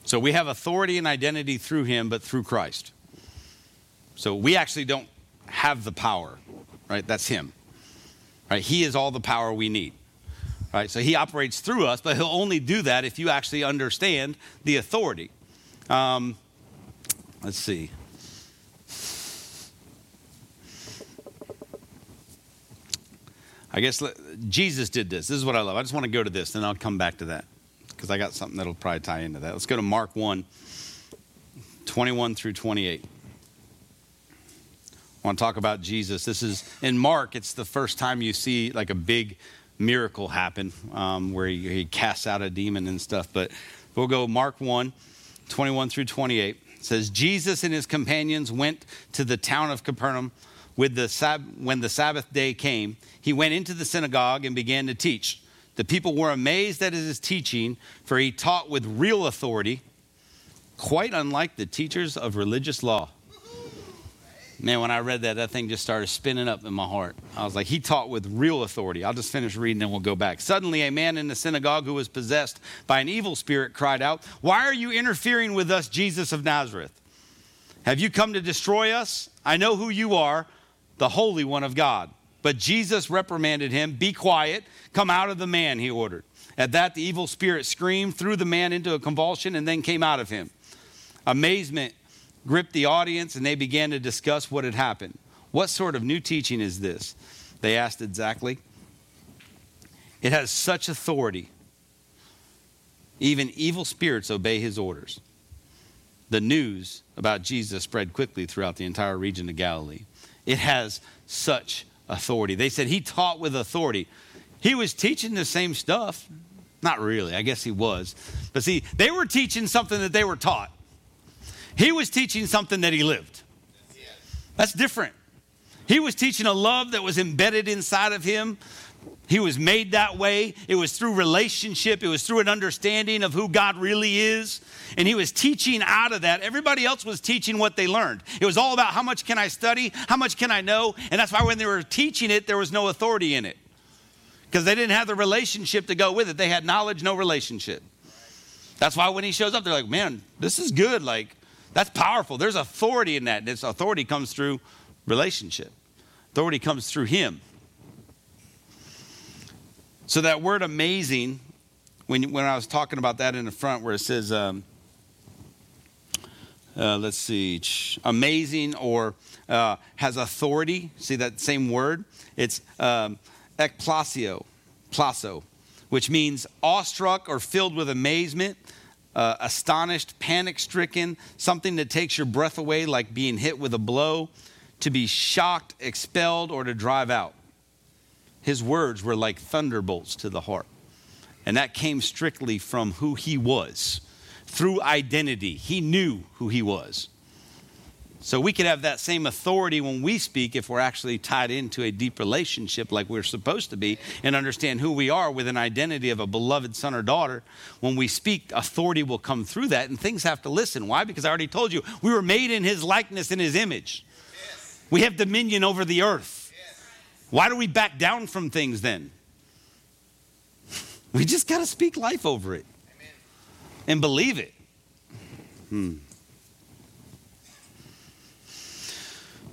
So we have authority and identity through Him, but through Christ. So we actually don't have the power, right? That's Him. Right? He is all the power we need. Right? So he operates through us, but he'll only do that if you actually understand the authority. Um, let's see. I guess Jesus did this. This is what I love. I just want to go to this, then I'll come back to that because I got something that'll probably tie into that. Let's go to Mark 1 21 through 28. Want to talk about Jesus. This is in Mark, it's the first time you see like a big miracle happen um, where he, he casts out a demon and stuff. But we'll go Mark 1 21 through 28. It says, Jesus and his companions went to the town of Capernaum. With the sab- when the Sabbath day came, he went into the synagogue and began to teach. The people were amazed at his teaching, for he taught with real authority, quite unlike the teachers of religious law. Man, when I read that, that thing just started spinning up in my heart. I was like, he taught with real authority. I'll just finish reading and we'll go back. Suddenly, a man in the synagogue who was possessed by an evil spirit cried out, Why are you interfering with us, Jesus of Nazareth? Have you come to destroy us? I know who you are, the Holy One of God. But Jesus reprimanded him, Be quiet, come out of the man, he ordered. At that, the evil spirit screamed, threw the man into a convulsion, and then came out of him. Amazement gripped the audience and they began to discuss what had happened. What sort of new teaching is this? They asked exactly. It has such authority. Even evil spirits obey his orders. The news about Jesus spread quickly throughout the entire region of Galilee. It has such authority. They said he taught with authority. He was teaching the same stuff. Not really, I guess he was. But see, they were teaching something that they were taught. He was teaching something that he lived. That's different. He was teaching a love that was embedded inside of him. He was made that way. It was through relationship, it was through an understanding of who God really is. And he was teaching out of that. Everybody else was teaching what they learned. It was all about how much can I study? How much can I know? And that's why when they were teaching it, there was no authority in it. Because they didn't have the relationship to go with it. They had knowledge, no relationship. That's why when he shows up, they're like, man, this is good. Like, that's powerful. There's authority in that. This authority comes through relationship, authority comes through Him. So, that word amazing, when, when I was talking about that in the front, where it says, um, uh, let's see, amazing or uh, has authority, see that same word? It's um, ekplasio, plaso, which means awestruck or filled with amazement uh, astonished, panic stricken, something that takes your breath away, like being hit with a blow, to be shocked, expelled, or to drive out. His words were like thunderbolts to the heart. And that came strictly from who he was. Through identity, he knew who he was. So we could have that same authority when we speak if we're actually tied into a deep relationship like we're supposed to be and understand who we are with an identity of a beloved son or daughter. When we speak, authority will come through that and things have to listen. Why? Because I already told you, we were made in his likeness and his image. We have dominion over the earth. Why do we back down from things then? We just got to speak life over it and believe it. Hmm.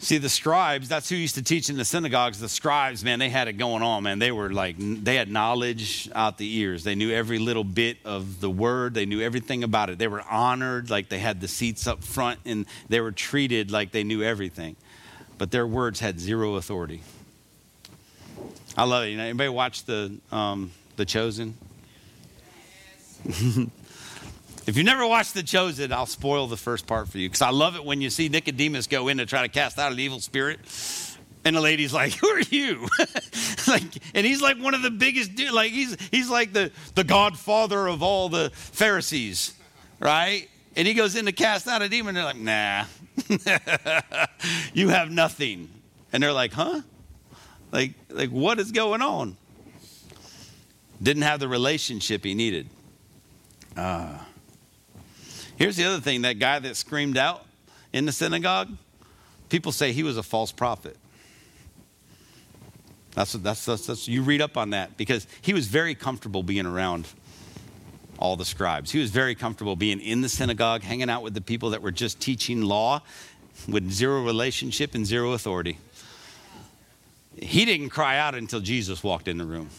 See, the scribes, that's who used to teach in the synagogues. The scribes, man, they had it going on, man. They were like, they had knowledge out the ears. They knew every little bit of the word, they knew everything about it. They were honored, like they had the seats up front, and they were treated like they knew everything. But their words had zero authority. I love it. You know, anybody watch the, um, the Chosen? If you never watched The Chosen, I'll spoil the first part for you because I love it when you see Nicodemus go in to try to cast out an evil spirit. And the lady's like, "Who are you?" like, and he's like one of the biggest dude. Like he's he's like the the godfather of all the Pharisees, right? And he goes in to cast out a demon. They're like, "Nah, you have nothing." And they're like, "Huh? Like like what is going on?" Didn't have the relationship he needed. Ah. Uh, Here's the other thing that guy that screamed out in the synagogue, people say he was a false prophet. That's, that's, that's, that's, you read up on that because he was very comfortable being around all the scribes. He was very comfortable being in the synagogue, hanging out with the people that were just teaching law with zero relationship and zero authority. He didn't cry out until Jesus walked in the room.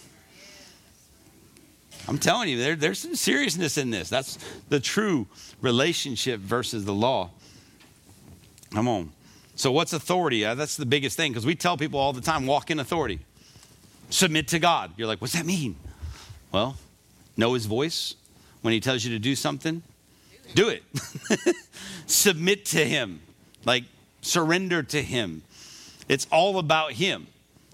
I'm telling you, there, there's some seriousness in this. That's the true relationship versus the law. Come on. So, what's authority? Uh, that's the biggest thing because we tell people all the time walk in authority, submit to God. You're like, what's that mean? Well, know his voice. When he tells you to do something, do it. submit to him, like surrender to him. It's all about him.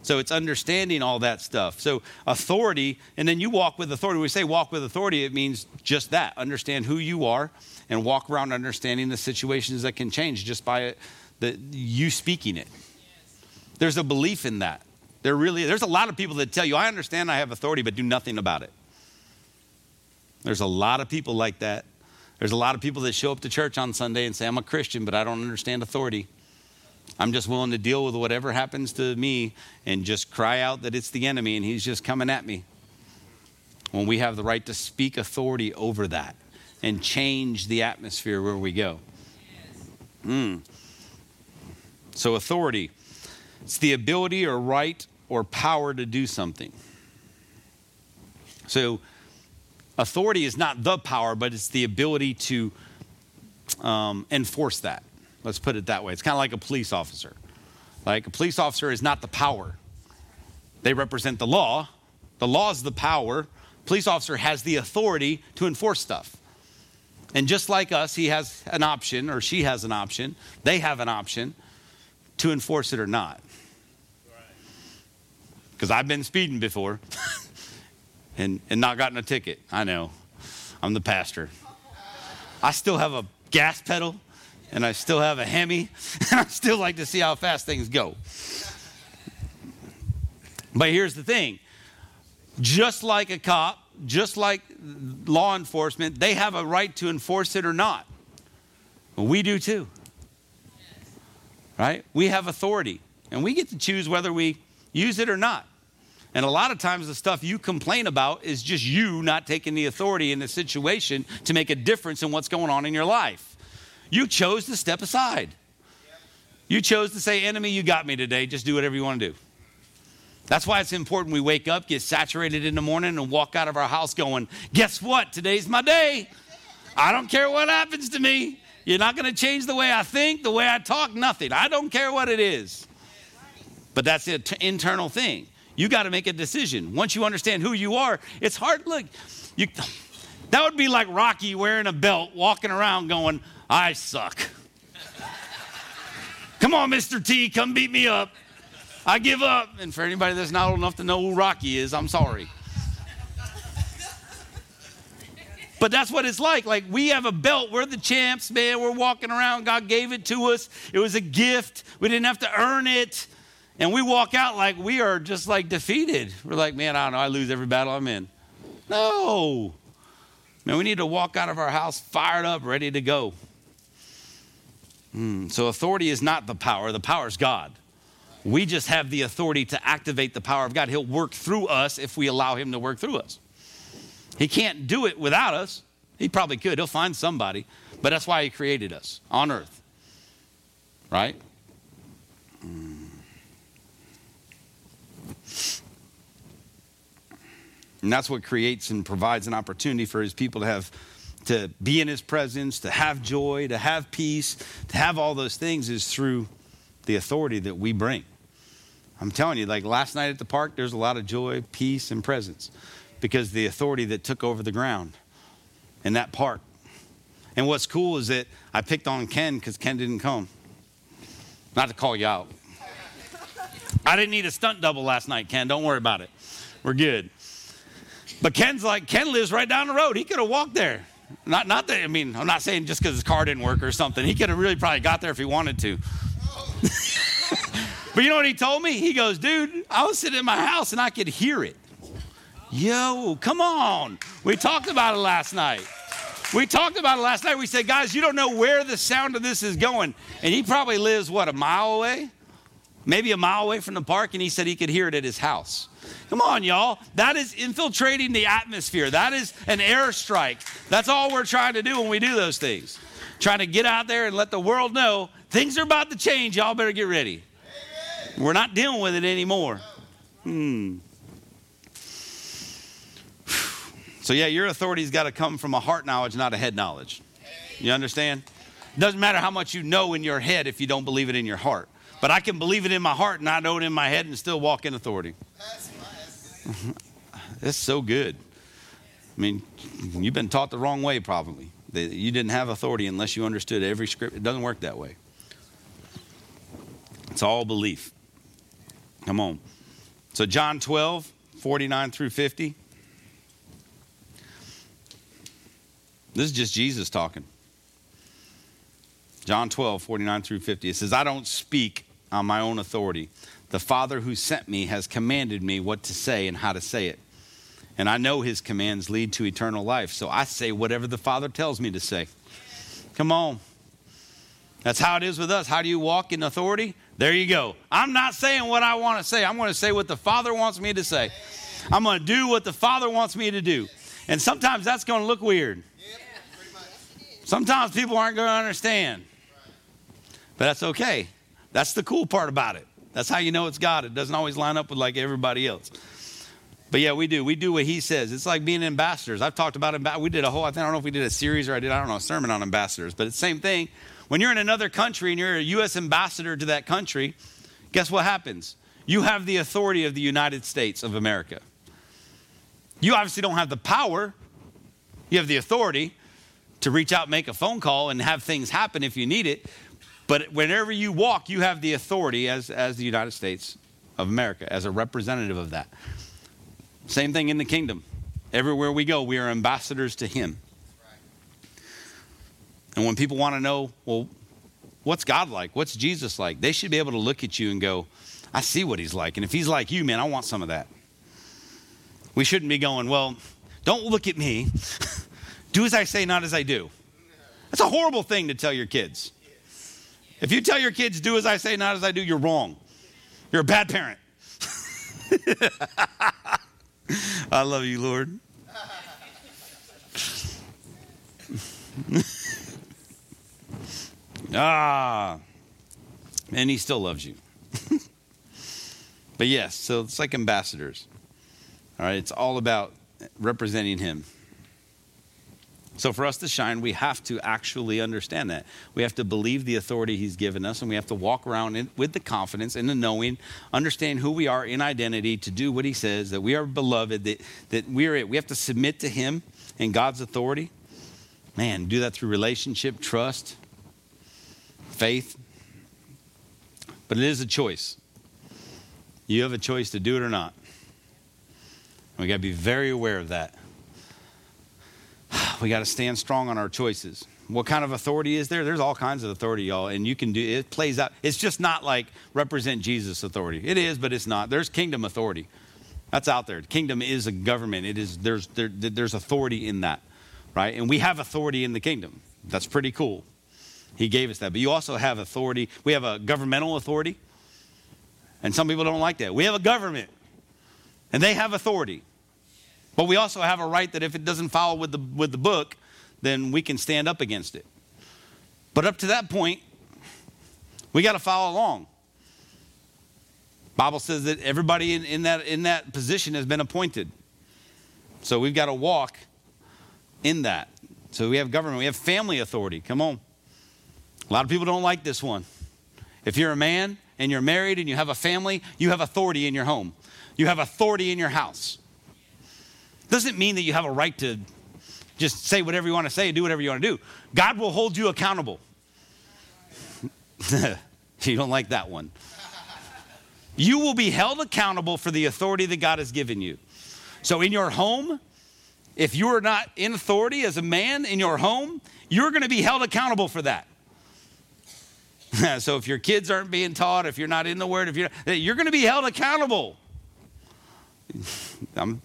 So it's understanding all that stuff. So authority, and then you walk with authority. When we say walk with authority, it means just that. Understand who you are and walk around understanding the situations that can change just by the, you speaking it. There's a belief in that. There really there's a lot of people that tell you, I understand I have authority, but do nothing about it. There's a lot of people like that. There's a lot of people that show up to church on Sunday and say, I'm a Christian, but I don't understand authority. I'm just willing to deal with whatever happens to me and just cry out that it's the enemy and he's just coming at me. When we have the right to speak authority over that and change the atmosphere where we go. Mm. So, authority, it's the ability or right or power to do something. So, authority is not the power, but it's the ability to um, enforce that. Let's put it that way. It's kind of like a police officer. Like a police officer is not the power. They represent the law. The law is the power. Police officer has the authority to enforce stuff. And just like us, he has an option or she has an option. They have an option to enforce it or not. Because I've been speeding before and, and not gotten a ticket. I know. I'm the pastor. I still have a gas pedal and I still have a Hemi, and I still like to see how fast things go. But here's the thing just like a cop, just like law enforcement, they have a right to enforce it or not. We do too. Right? We have authority, and we get to choose whether we use it or not. And a lot of times, the stuff you complain about is just you not taking the authority in the situation to make a difference in what's going on in your life. You chose to step aside. You chose to say, Enemy, you got me today. Just do whatever you want to do. That's why it's important we wake up, get saturated in the morning, and walk out of our house going, Guess what? Today's my day. I don't care what happens to me. You're not going to change the way I think, the way I talk, nothing. I don't care what it is. But that's an t- internal thing. You got to make a decision. Once you understand who you are, it's hard. Look, you, that would be like Rocky wearing a belt, walking around going, I suck. Come on, Mr. T, come beat me up. I give up. And for anybody that's not old enough to know who Rocky is, I'm sorry. But that's what it's like. Like we have a belt. We're the champs, man. We're walking around. God gave it to us. It was a gift. We didn't have to earn it. And we walk out like we are just like defeated. We're like, man, I don't know. I lose every battle I'm in. No. Man, we need to walk out of our house fired up, ready to go. Mm, so authority is not the power. The power is God. We just have the authority to activate the power of God. He'll work through us if we allow Him to work through us. He can't do it without us. He probably could. He'll find somebody. But that's why He created us on earth. Right? And that's what creates and provides an opportunity for His people to have to be in his presence, to have joy, to have peace, to have all those things is through the authority that we bring. I'm telling you, like last night at the park, there's a lot of joy, peace, and presence because the authority that took over the ground in that park. And what's cool is that I picked on Ken because Ken didn't come. Not to call you out. I didn't need a stunt double last night, Ken. Don't worry about it. We're good. But Ken's like, Ken lives right down the road. He could have walked there. Not, not that, I mean, I'm not saying just because his car didn't work or something. He could have really probably got there if he wanted to. but you know what he told me? He goes, dude, I was sitting in my house and I could hear it. Yo, come on. We talked about it last night. We talked about it last night. We said, guys, you don't know where the sound of this is going. And he probably lives, what, a mile away? Maybe a mile away from the park. And he said he could hear it at his house. Come on, y'all. That is infiltrating the atmosphere. That is an airstrike. That's all we're trying to do when we do those things. Trying to get out there and let the world know things are about to change. Y'all better get ready. We're not dealing with it anymore. Hmm. So, yeah, your authority's got to come from a heart knowledge, not a head knowledge. You understand? Doesn't matter how much you know in your head if you don't believe it in your heart. But I can believe it in my heart and I know it in my head and still walk in authority. That's so good. I mean, you've been taught the wrong way, probably. You didn't have authority unless you understood every script. It doesn't work that way. It's all belief. Come on. So, John 12, 49 through 50. This is just Jesus talking. John 12, 49 through 50. It says, I don't speak on my own authority. The Father who sent me has commanded me what to say and how to say it. And I know his commands lead to eternal life. So I say whatever the Father tells me to say. Come on. That's how it is with us. How do you walk in authority? There you go. I'm not saying what I want to say. I'm going to say what the Father wants me to say. I'm going to do what the Father wants me to do. And sometimes that's going to look weird. Sometimes people aren't going to understand. But that's okay. That's the cool part about it. That's how you know it's God. It doesn't always line up with like everybody else. But yeah, we do. We do what he says. It's like being ambassadors. I've talked about it. We did a whole, I, think, I don't know if we did a series or I did, I don't know, a sermon on ambassadors, but it's the same thing. When you're in another country and you're a U.S. ambassador to that country, guess what happens? You have the authority of the United States of America. You obviously don't have the power, you have the authority to reach out, make a phone call, and have things happen if you need it. But whenever you walk, you have the authority as, as the United States of America, as a representative of that. Same thing in the kingdom. Everywhere we go, we are ambassadors to Him. And when people want to know, well, what's God like? What's Jesus like? They should be able to look at you and go, I see what He's like. And if He's like you, man, I want some of that. We shouldn't be going, well, don't look at me. do as I say, not as I do. That's a horrible thing to tell your kids. If you tell your kids, do as I say, not as I do, you're wrong. You're a bad parent. I love you, Lord. ah, and he still loves you. but yes, so it's like ambassadors. All right, it's all about representing him. So for us to shine, we have to actually understand that. We have to believe the authority he's given us, and we have to walk around in, with the confidence and the knowing, understand who we are in identity to do what he says, that we are beloved, that, that we're it. We have to submit to him and God's authority. Man, do that through relationship, trust, faith. But it is a choice. You have a choice to do it or not. We got to be very aware of that. We got to stand strong on our choices. What kind of authority is there? There's all kinds of authority, y'all, and you can do it. Plays out. It's just not like represent Jesus authority. It is, but it's not. There's kingdom authority. That's out there. Kingdom is a government. It is there's there, there's authority in that, right? And we have authority in the kingdom. That's pretty cool. He gave us that. But you also have authority. We have a governmental authority. And some people don't like that. We have a government. And they have authority. But we also have a right that if it doesn't follow with the with the book, then we can stand up against it. But up to that point, we got to follow along. Bible says that everybody in, in, that, in that position has been appointed. So we've got to walk in that. So we have government, we have family authority. Come on. A lot of people don't like this one. If you're a man and you're married and you have a family, you have authority in your home. You have authority in your house. Doesn't mean that you have a right to just say whatever you want to say and do whatever you want to do. God will hold you accountable. you don't like that one. You will be held accountable for the authority that God has given you. So, in your home, if you are not in authority as a man in your home, you're going to be held accountable for that. so, if your kids aren't being taught, if you're not in the Word, if you're, you're going to be held accountable. I'm,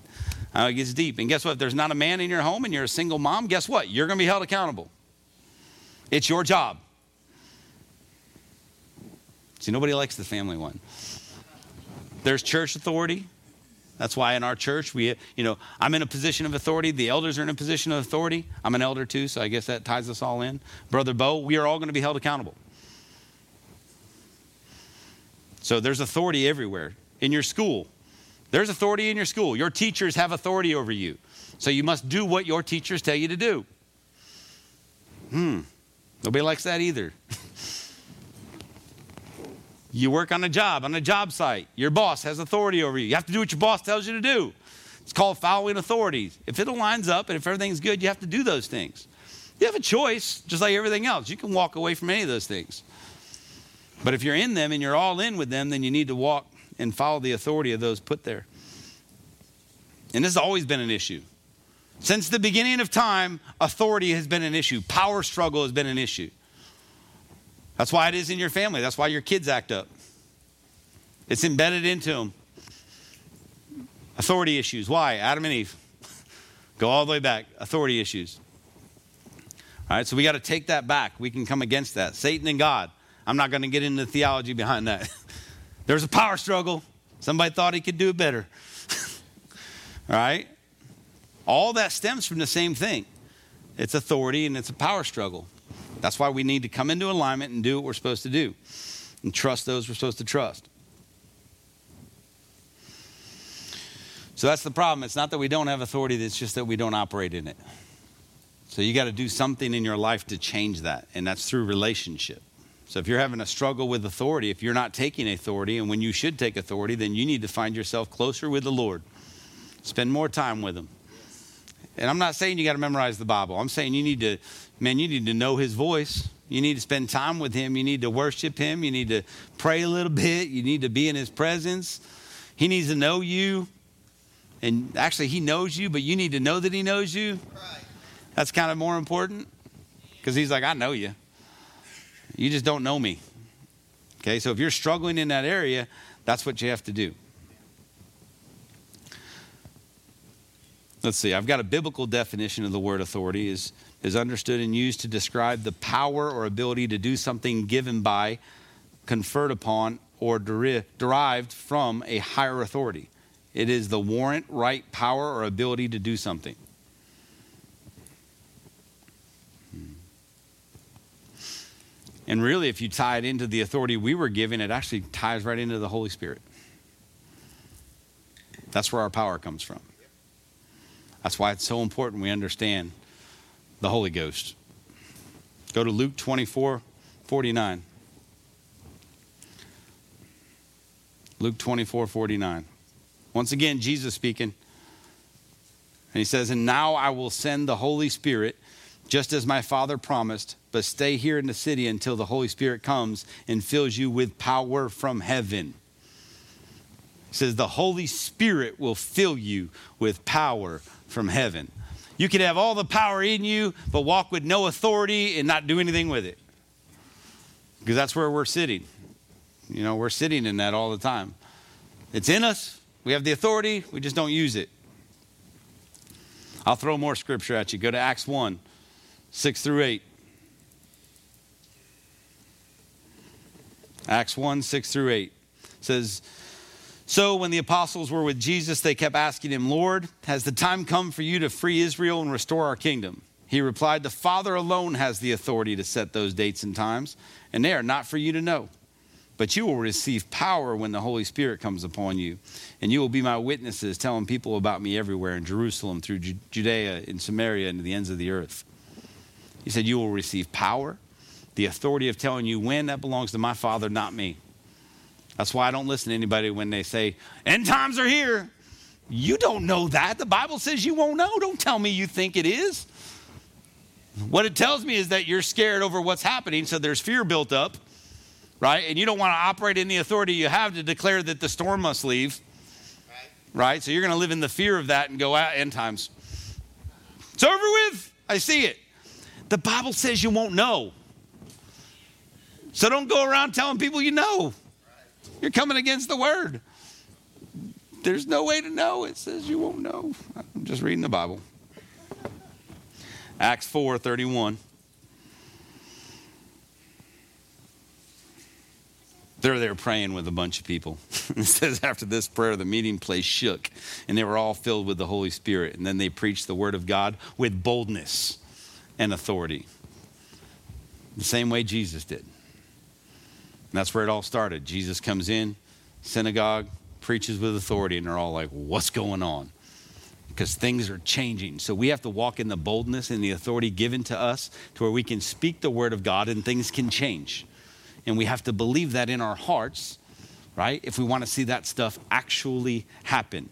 uh, it gets deep. And guess what? If there's not a man in your home and you're a single mom, guess what? You're going to be held accountable. It's your job. See, nobody likes the family one. There's church authority. That's why in our church, we, you know, I'm in a position of authority. The elders are in a position of authority. I'm an elder too, so I guess that ties us all in. Brother Bo, we are all going to be held accountable. So there's authority everywhere. In your school, there's authority in your school. Your teachers have authority over you. So you must do what your teachers tell you to do. Hmm. Nobody likes that either. You work on a job, on a job site. Your boss has authority over you. You have to do what your boss tells you to do. It's called following authorities. If it aligns up and if everything's good, you have to do those things. You have a choice, just like everything else. You can walk away from any of those things. But if you're in them and you're all in with them, then you need to walk and follow the authority of those put there. And this has always been an issue. Since the beginning of time, authority has been an issue, power struggle has been an issue. That's why it is in your family. That's why your kids act up. It's embedded into them. Authority issues. Why? Adam and Eve. Go all the way back. Authority issues. All right, so we got to take that back. We can come against that. Satan and God. I'm not going to get into the theology behind that. There's a power struggle. Somebody thought he could do it better. all right? All that stems from the same thing it's authority and it's a power struggle. That's why we need to come into alignment and do what we're supposed to do and trust those we're supposed to trust. So that's the problem. It's not that we don't have authority, it's just that we don't operate in it. So you got to do something in your life to change that, and that's through relationship. So if you're having a struggle with authority, if you're not taking authority, and when you should take authority, then you need to find yourself closer with the Lord. Spend more time with Him. And I'm not saying you got to memorize the Bible. I'm saying you need to, man, you need to know His voice. You need to spend time with Him. You need to worship Him. You need to pray a little bit. You need to be in His presence. He needs to know you. And actually, He knows you, but you need to know that He knows you. That's kind of more important because He's like, I know you. You just don't know me. Okay, so if you're struggling in that area, that's what you have to do. Let's see, I've got a biblical definition of the word authority is, is understood and used to describe the power or ability to do something given by, conferred upon, or deri- derived from a higher authority. It is the warrant, right, power, or ability to do something. And really, if you tie it into the authority we were given, it actually ties right into the Holy Spirit. That's where our power comes from. That's why it's so important we understand the Holy Ghost. Go to Luke 24 49. Luke 24 49. Once again, Jesus speaking. And he says, And now I will send the Holy Spirit just as my Father promised, but stay here in the city until the Holy Spirit comes and fills you with power from heaven. He says, The Holy Spirit will fill you with power from heaven. You could have all the power in you, but walk with no authority and not do anything with it. Because that's where we're sitting. You know, we're sitting in that all the time. It's in us. We have the authority, we just don't use it. I'll throw more scripture at you. Go to Acts 1 6 through 8. Acts 1 6 through 8 says, So when the apostles were with Jesus, they kept asking him, Lord, has the time come for you to free Israel and restore our kingdom? He replied, The Father alone has the authority to set those dates and times, and they are not for you to know. But you will receive power when the Holy Spirit comes upon you, and you will be my witnesses, telling people about me everywhere in Jerusalem, through Judea, in Samaria, and to the ends of the earth. He said, You will receive power. The authority of telling you when, that belongs to my Father, not me. That's why I don't listen to anybody when they say, End times are here. You don't know that. The Bible says you won't know. Don't tell me you think it is. What it tells me is that you're scared over what's happening, so there's fear built up, right? And you don't want to operate in the authority you have to declare that the storm must leave, right? So you're going to live in the fear of that and go out end times. It's over with. I see it. The Bible says you won't know. So don't go around telling people you know. You're coming against the word. There's no way to know. It says you won't know. I'm just reading the Bible. Acts 4 31. They're there praying with a bunch of people. it says, after this prayer, the meeting place shook, and they were all filled with the Holy Spirit. And then they preached the word of God with boldness and authority, the same way Jesus did. And that's where it all started. Jesus comes in, synagogue, preaches with authority, and they're all like, What's going on? Because things are changing. So we have to walk in the boldness and the authority given to us to where we can speak the word of God and things can change. And we have to believe that in our hearts, right? If we want to see that stuff actually happen.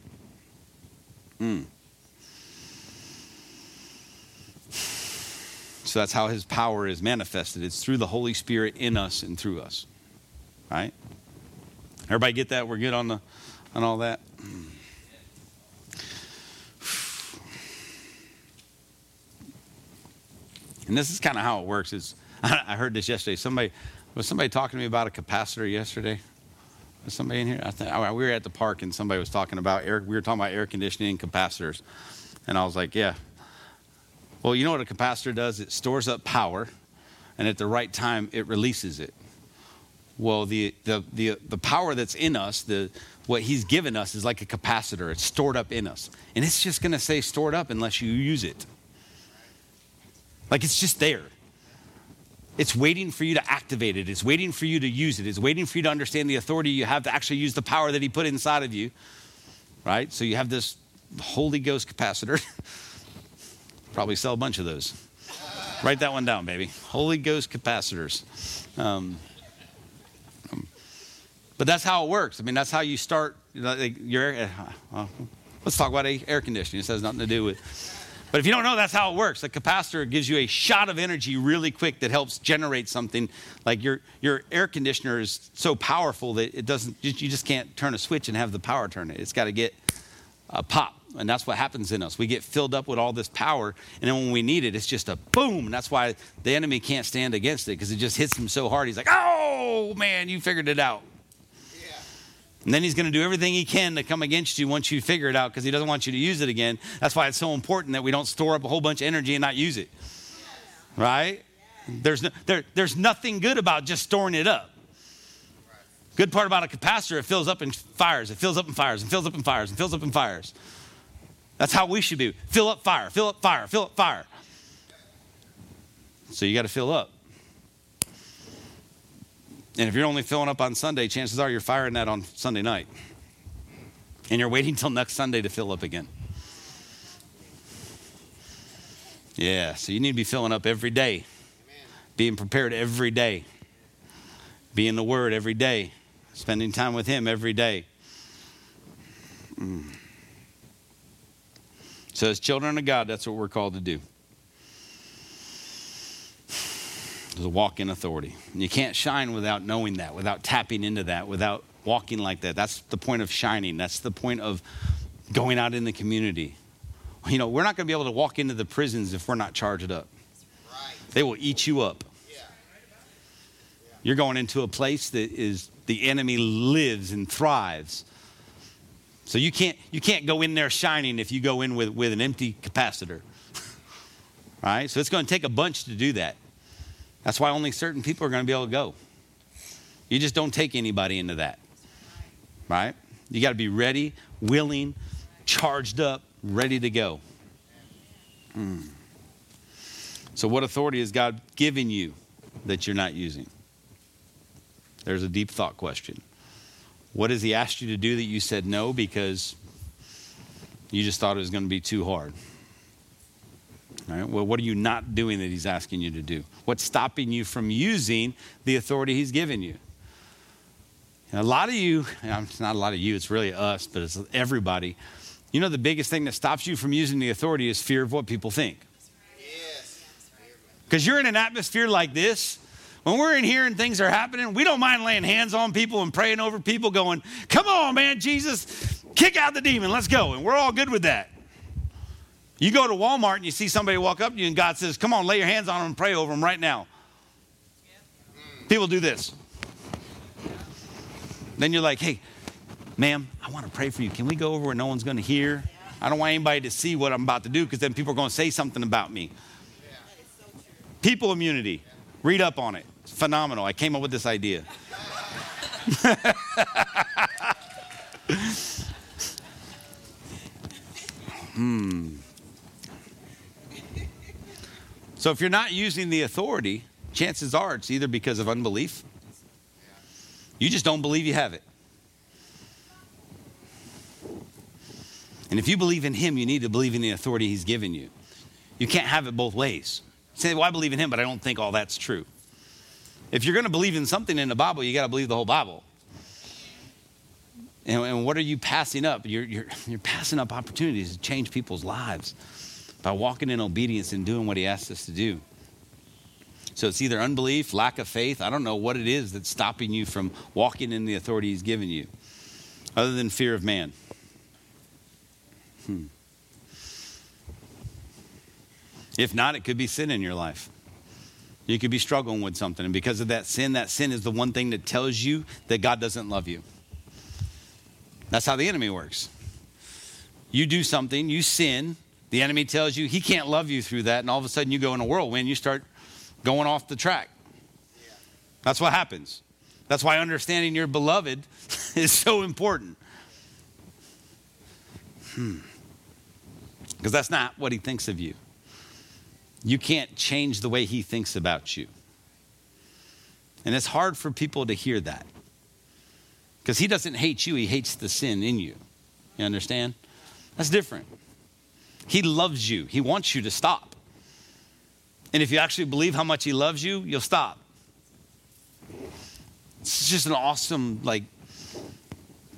Mm. So that's how his power is manifested. It's through the Holy Spirit in us and through us. Right? Everybody get that? We're good on the on all that? And this is kind of how it works. Is I heard this yesterday. Somebody was somebody talking to me about a capacitor yesterday. Was somebody in here? I think oh, we were at the park and somebody was talking about air. We were talking about air conditioning and capacitors, and I was like, "Yeah." Well, you know what a capacitor does? It stores up power, and at the right time, it releases it. Well, the the the, the power that's in us, the what He's given us, is like a capacitor. It's stored up in us, and it's just going to stay stored up unless you use it. Like it's just there. It's waiting for you to activate it. It's waiting for you to use it. It's waiting for you to understand the authority you have to actually use the power that He put inside of you. Right? So you have this Holy Ghost capacitor. Probably sell a bunch of those. Write that one down, baby. Holy Ghost capacitors. Um, but that's how it works. I mean, that's how you start like, your. Uh, let's talk about air conditioning. It has nothing to do with. But if you don't know, that's how it works. The capacitor gives you a shot of energy really quick that helps generate something. Like your, your air conditioner is so powerful that it doesn't, you just can't turn a switch and have the power turn it. It's got to get a pop. And that's what happens in us. We get filled up with all this power, and then when we need it, it's just a boom. And that's why the enemy can't stand against it because it just hits him so hard. He's like, oh, man, you figured it out. Yeah. And then he's going to do everything he can to come against you once you figure it out because he doesn't want you to use it again. That's why it's so important that we don't store up a whole bunch of energy and not use it. Right? There's, no, there, there's nothing good about just storing it up. Good part about a capacitor, it fills up and fires. It fills up and fires and fills up and fires and fills up and fires. That's how we should be. Fill up fire, fill up fire, fill up fire. So you got to fill up. And if you're only filling up on Sunday, chances are you're firing that on Sunday night. And you're waiting till next Sunday to fill up again. Yeah, so you need to be filling up every day, being prepared every day, being the Word every day, spending time with Him every day. Mm. So, as children of God, that's what we're called to do. To walk in authority. And you can't shine without knowing that, without tapping into that, without walking like that. That's the point of shining. That's the point of going out in the community. You know, we're not going to be able to walk into the prisons if we're not charged up. They will eat you up. You're going into a place that is the enemy lives and thrives. So you can't you can't go in there shining if you go in with, with an empty capacitor. right? So it's going to take a bunch to do that. That's why only certain people are going to be able to go. You just don't take anybody into that. Right? You got to be ready, willing, charged up, ready to go. Hmm. So, what authority has God given you that you're not using? There's a deep thought question. What has He asked you to do that you said no because you just thought it was going to be too hard? All right, well, what are you not doing that He's asking you to do? What's stopping you from using the authority He's given you? And a lot of you, it's not a lot of you, it's really us, but it's everybody. You know, the biggest thing that stops you from using the authority is fear of what people think. Because you're in an atmosphere like this, when we're in here and things are happening, we don't mind laying hands on people and praying over people, going, Come on, man, Jesus, kick out the demon, let's go. And we're all good with that. You go to Walmart and you see somebody walk up to you, and God says, Come on, lay your hands on them and pray over them right now. People do this. Then you're like, Hey, ma'am, I want to pray for you. Can we go over where no one's going to hear? I don't want anybody to see what I'm about to do because then people are going to say something about me. People immunity. Read up on it. Phenomenal. I came up with this idea. hmm. So if you're not using the authority, chances are it's either because of unbelief. You just don't believe you have it. And if you believe in him, you need to believe in the authority he's given you. You can't have it both ways. Say, well, I believe in him, but I don't think all that's true. If you're going to believe in something in the Bible, you got to believe the whole Bible. And, and, what are you passing up? You're, you're, you're passing up opportunities to change people's lives by walking in obedience and doing what he asks us to do. So it's either unbelief, lack of faith. I don't know what it is that's stopping you from walking in the authority he's given you, other than fear of man. Hmm. If not, it could be sin in your life. You could be struggling with something. And because of that sin, that sin is the one thing that tells you that God doesn't love you. That's how the enemy works. You do something, you sin, the enemy tells you he can't love you through that, and all of a sudden you go in a whirlwind, you start going off the track. That's what happens. That's why understanding your beloved is so important. Hmm. Because that's not what he thinks of you. You can't change the way he thinks about you. And it's hard for people to hear that. Because he doesn't hate you, he hates the sin in you. You understand? That's different. He loves you, he wants you to stop. And if you actually believe how much he loves you, you'll stop. It's just an awesome, like,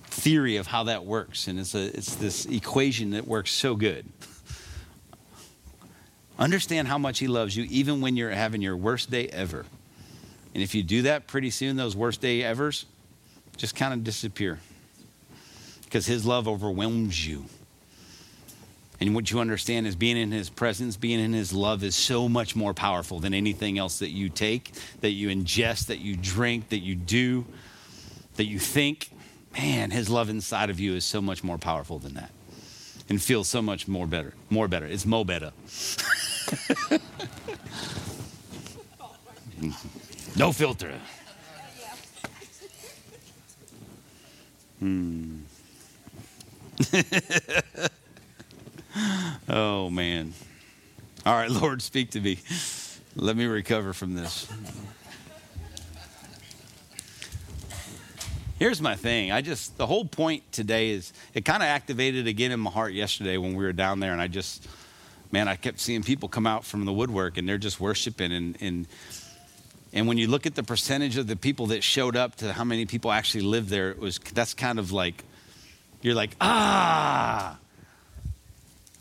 theory of how that works. And it's, a, it's this equation that works so good. Understand how much He loves you, even when you're having your worst day ever. And if you do that, pretty soon those worst day evers just kind of disappear because His love overwhelms you. And what you understand is being in His presence, being in His love is so much more powerful than anything else that you take, that you ingest, that you drink, that you do, that you think. Man, His love inside of you is so much more powerful than that and feels so much more better. More better. It's mo better. no filter. Hmm. oh, man. All right, Lord, speak to me. Let me recover from this. Here's my thing. I just, the whole point today is it kind of activated again in my heart yesterday when we were down there, and I just, man, I kept seeing people come out from the woodwork and they're just worshiping. And, and, and when you look at the percentage of the people that showed up to how many people actually lived there, it was, that's kind of like, you're like, ah.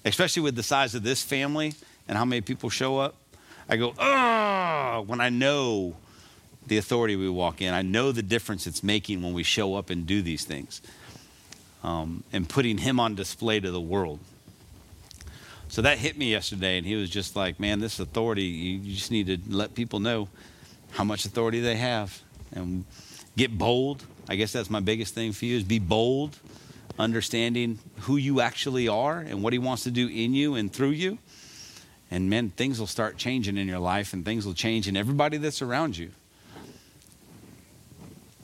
Especially with the size of this family and how many people show up. I go, oh, when I know the authority we walk in. I know the difference it's making when we show up and do these things um, and putting Him on display to the world. So that hit me yesterday, and he was just like, man, this authority, you just need to let people know how much authority they have and get bold. I guess that's my biggest thing for you is be bold, understanding who you actually are and what he wants to do in you and through you. And man, things will start changing in your life and things will change in everybody that's around you.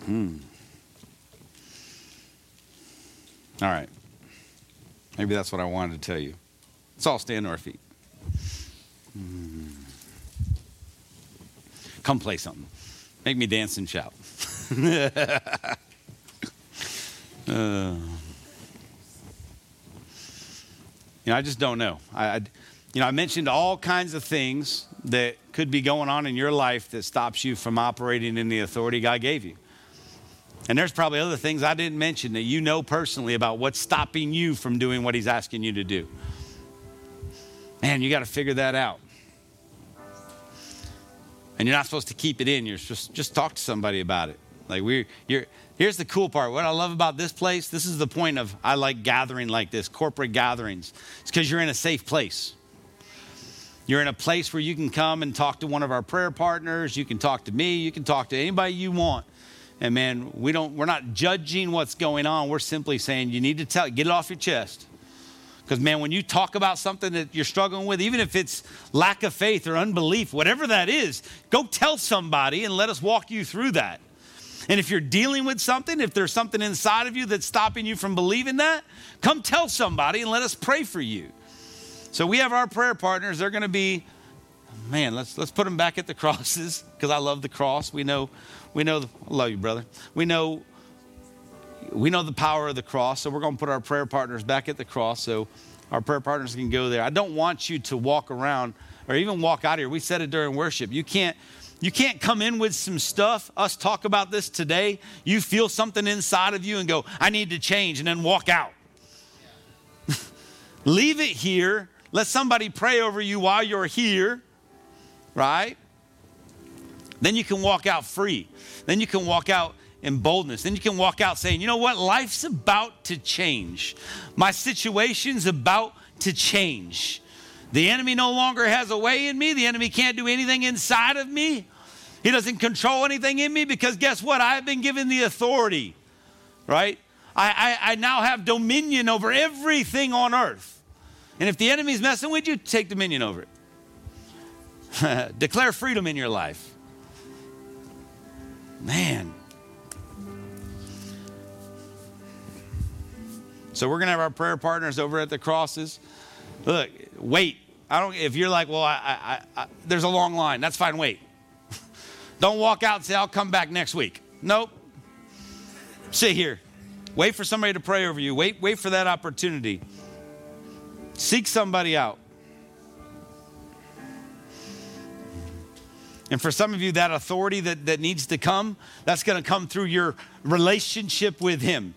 Hmm. All right. Maybe that's what I wanted to tell you. Let's all stand to our feet. Hmm. Come play something. Make me dance and shout. Uh, you know, I just don't know. I, I, you know, I mentioned all kinds of things that could be going on in your life that stops you from operating in the authority God gave you. And there's probably other things I didn't mention that you know personally about what's stopping you from doing what He's asking you to do. Man, you got to figure that out. And you're not supposed to keep it in. You're just just talk to somebody about it. Like we you're here's the cool part. What I love about this place, this is the point of I like gathering like this, corporate gatherings. It's because you're in a safe place. You're in a place where you can come and talk to one of our prayer partners, you can talk to me, you can talk to anybody you want. And man, we don't we're not judging what's going on. We're simply saying you need to tell get it off your chest. Because, man, when you talk about something that you're struggling with, even if it's lack of faith or unbelief, whatever that is, go tell somebody and let us walk you through that. And if you're dealing with something, if there's something inside of you that's stopping you from believing that, come tell somebody and let us pray for you. So we have our prayer partners. They're going to be, man, let's, let's put them back at the crosses because I love the cross. We know, we know, I love you, brother. We know we know the power of the cross, so we're going to put our prayer partners back at the cross so our prayer partners can go there. I don't want you to walk around or even walk out here. We said it during worship. You can't you can't come in with some stuff, us talk about this today, you feel something inside of you and go, I need to change, and then walk out. Leave it here. Let somebody pray over you while you're here, right? Then you can walk out free. Then you can walk out and boldness. Then you can walk out saying, you know what? Life's about to change. My situation's about to change. The enemy no longer has a way in me. The enemy can't do anything inside of me. He doesn't control anything in me because guess what? I've been given the authority, right? I, I, I now have dominion over everything on earth. And if the enemy's messing with you, take dominion over it. Declare freedom in your life. Man, So we're gonna have our prayer partners over at the crosses. Look, wait. I don't. If you're like, well, I, I, I, there's a long line. That's fine. Wait. don't walk out and say, I'll come back next week. Nope. Sit here. Wait for somebody to pray over you. Wait, wait for that opportunity. Seek somebody out. And for some of you, that authority that, that needs to come, that's going to come through your relationship with Him.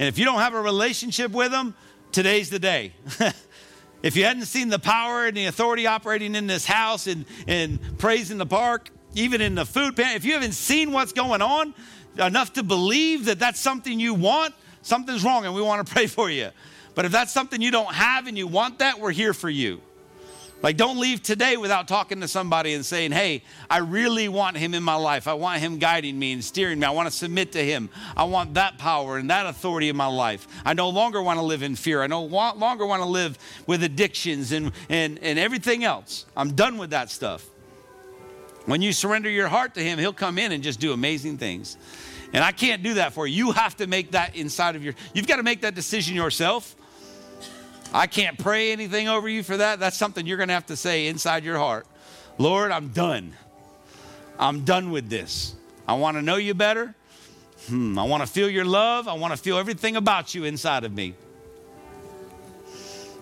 And if you don't have a relationship with Him, today's the day. if you hadn't seen the power and the authority operating in this house and, and praise in the park, even in the food pantry, if you haven't seen what's going on enough to believe that that's something you want, something's wrong and we want to pray for you. But if that's something you don't have and you want that, we're here for you. Like, don't leave today without talking to somebody and saying, Hey, I really want him in my life. I want him guiding me and steering me. I want to submit to him. I want that power and that authority in my life. I no longer want to live in fear. I no longer want to live with addictions and, and, and everything else. I'm done with that stuff. When you surrender your heart to him, he'll come in and just do amazing things. And I can't do that for you. You have to make that inside of your, you've got to make that decision yourself. I can't pray anything over you for that. That's something you're going to have to say inside your heart. Lord, I'm done. I'm done with this. I want to know you better. Hmm, I want to feel your love. I want to feel everything about you inside of me.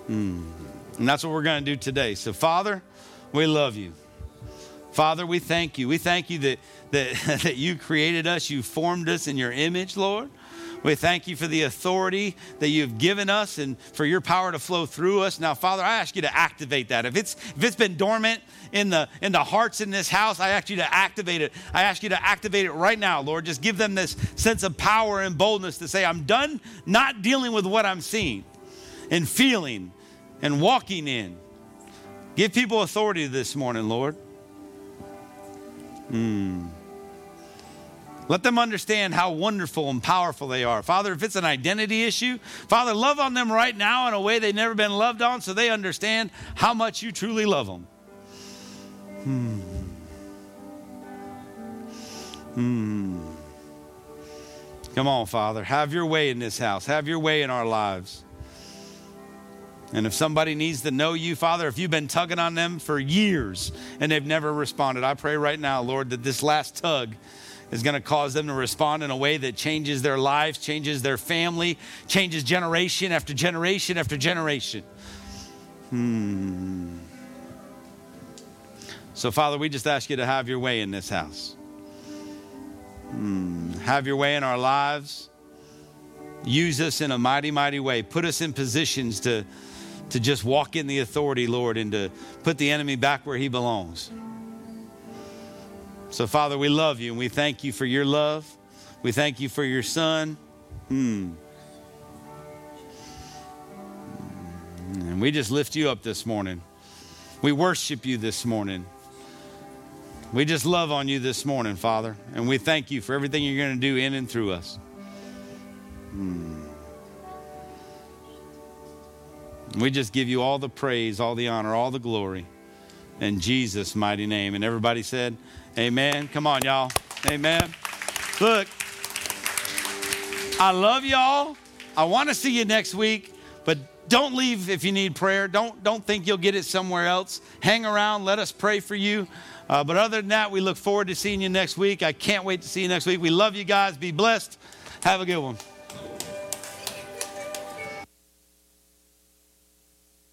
Hmm. And that's what we're going to do today. So, Father, we love you. Father, we thank you. We thank you that, that, that you created us, you formed us in your image, Lord. We thank you for the authority that you've given us and for your power to flow through us. Now, Father, I ask you to activate that. If it's if it's been dormant in the in the hearts in this house, I ask you to activate it. I ask you to activate it right now, Lord. Just give them this sense of power and boldness to say, I'm done not dealing with what I'm seeing and feeling and walking in. Give people authority this morning, Lord. Hmm. Let them understand how wonderful and powerful they are. Father, if it's an identity issue, Father, love on them right now in a way they've never been loved on so they understand how much you truly love them. Hmm. Hmm. Come on, Father. Have your way in this house. Have your way in our lives. And if somebody needs to know you, Father, if you've been tugging on them for years and they've never responded, I pray right now, Lord, that this last tug is going to cause them to respond in a way that changes their lives, changes their family, changes generation after generation after generation. Hmm. So, Father, we just ask you to have your way in this house. Hmm. Have your way in our lives. Use us in a mighty, mighty way. Put us in positions to, to just walk in the authority, Lord, and to put the enemy back where he belongs. So, Father, we love you and we thank you for your love. We thank you for your son. Hmm. And we just lift you up this morning. We worship you this morning. We just love on you this morning, Father. And we thank you for everything you're going to do in and through us. Hmm. We just give you all the praise, all the honor, all the glory in Jesus' mighty name. And everybody said, Amen. Come on, y'all. Amen. Look, I love y'all. I want to see you next week, but don't leave if you need prayer. Don't, don't think you'll get it somewhere else. Hang around. Let us pray for you. Uh, but other than that, we look forward to seeing you next week. I can't wait to see you next week. We love you guys. Be blessed. Have a good one.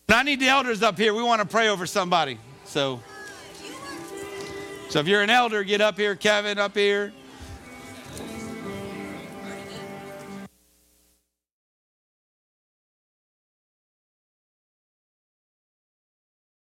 I need the elders up here. We want to pray over somebody. So. So if you're an elder, get up here, Kevin, up here.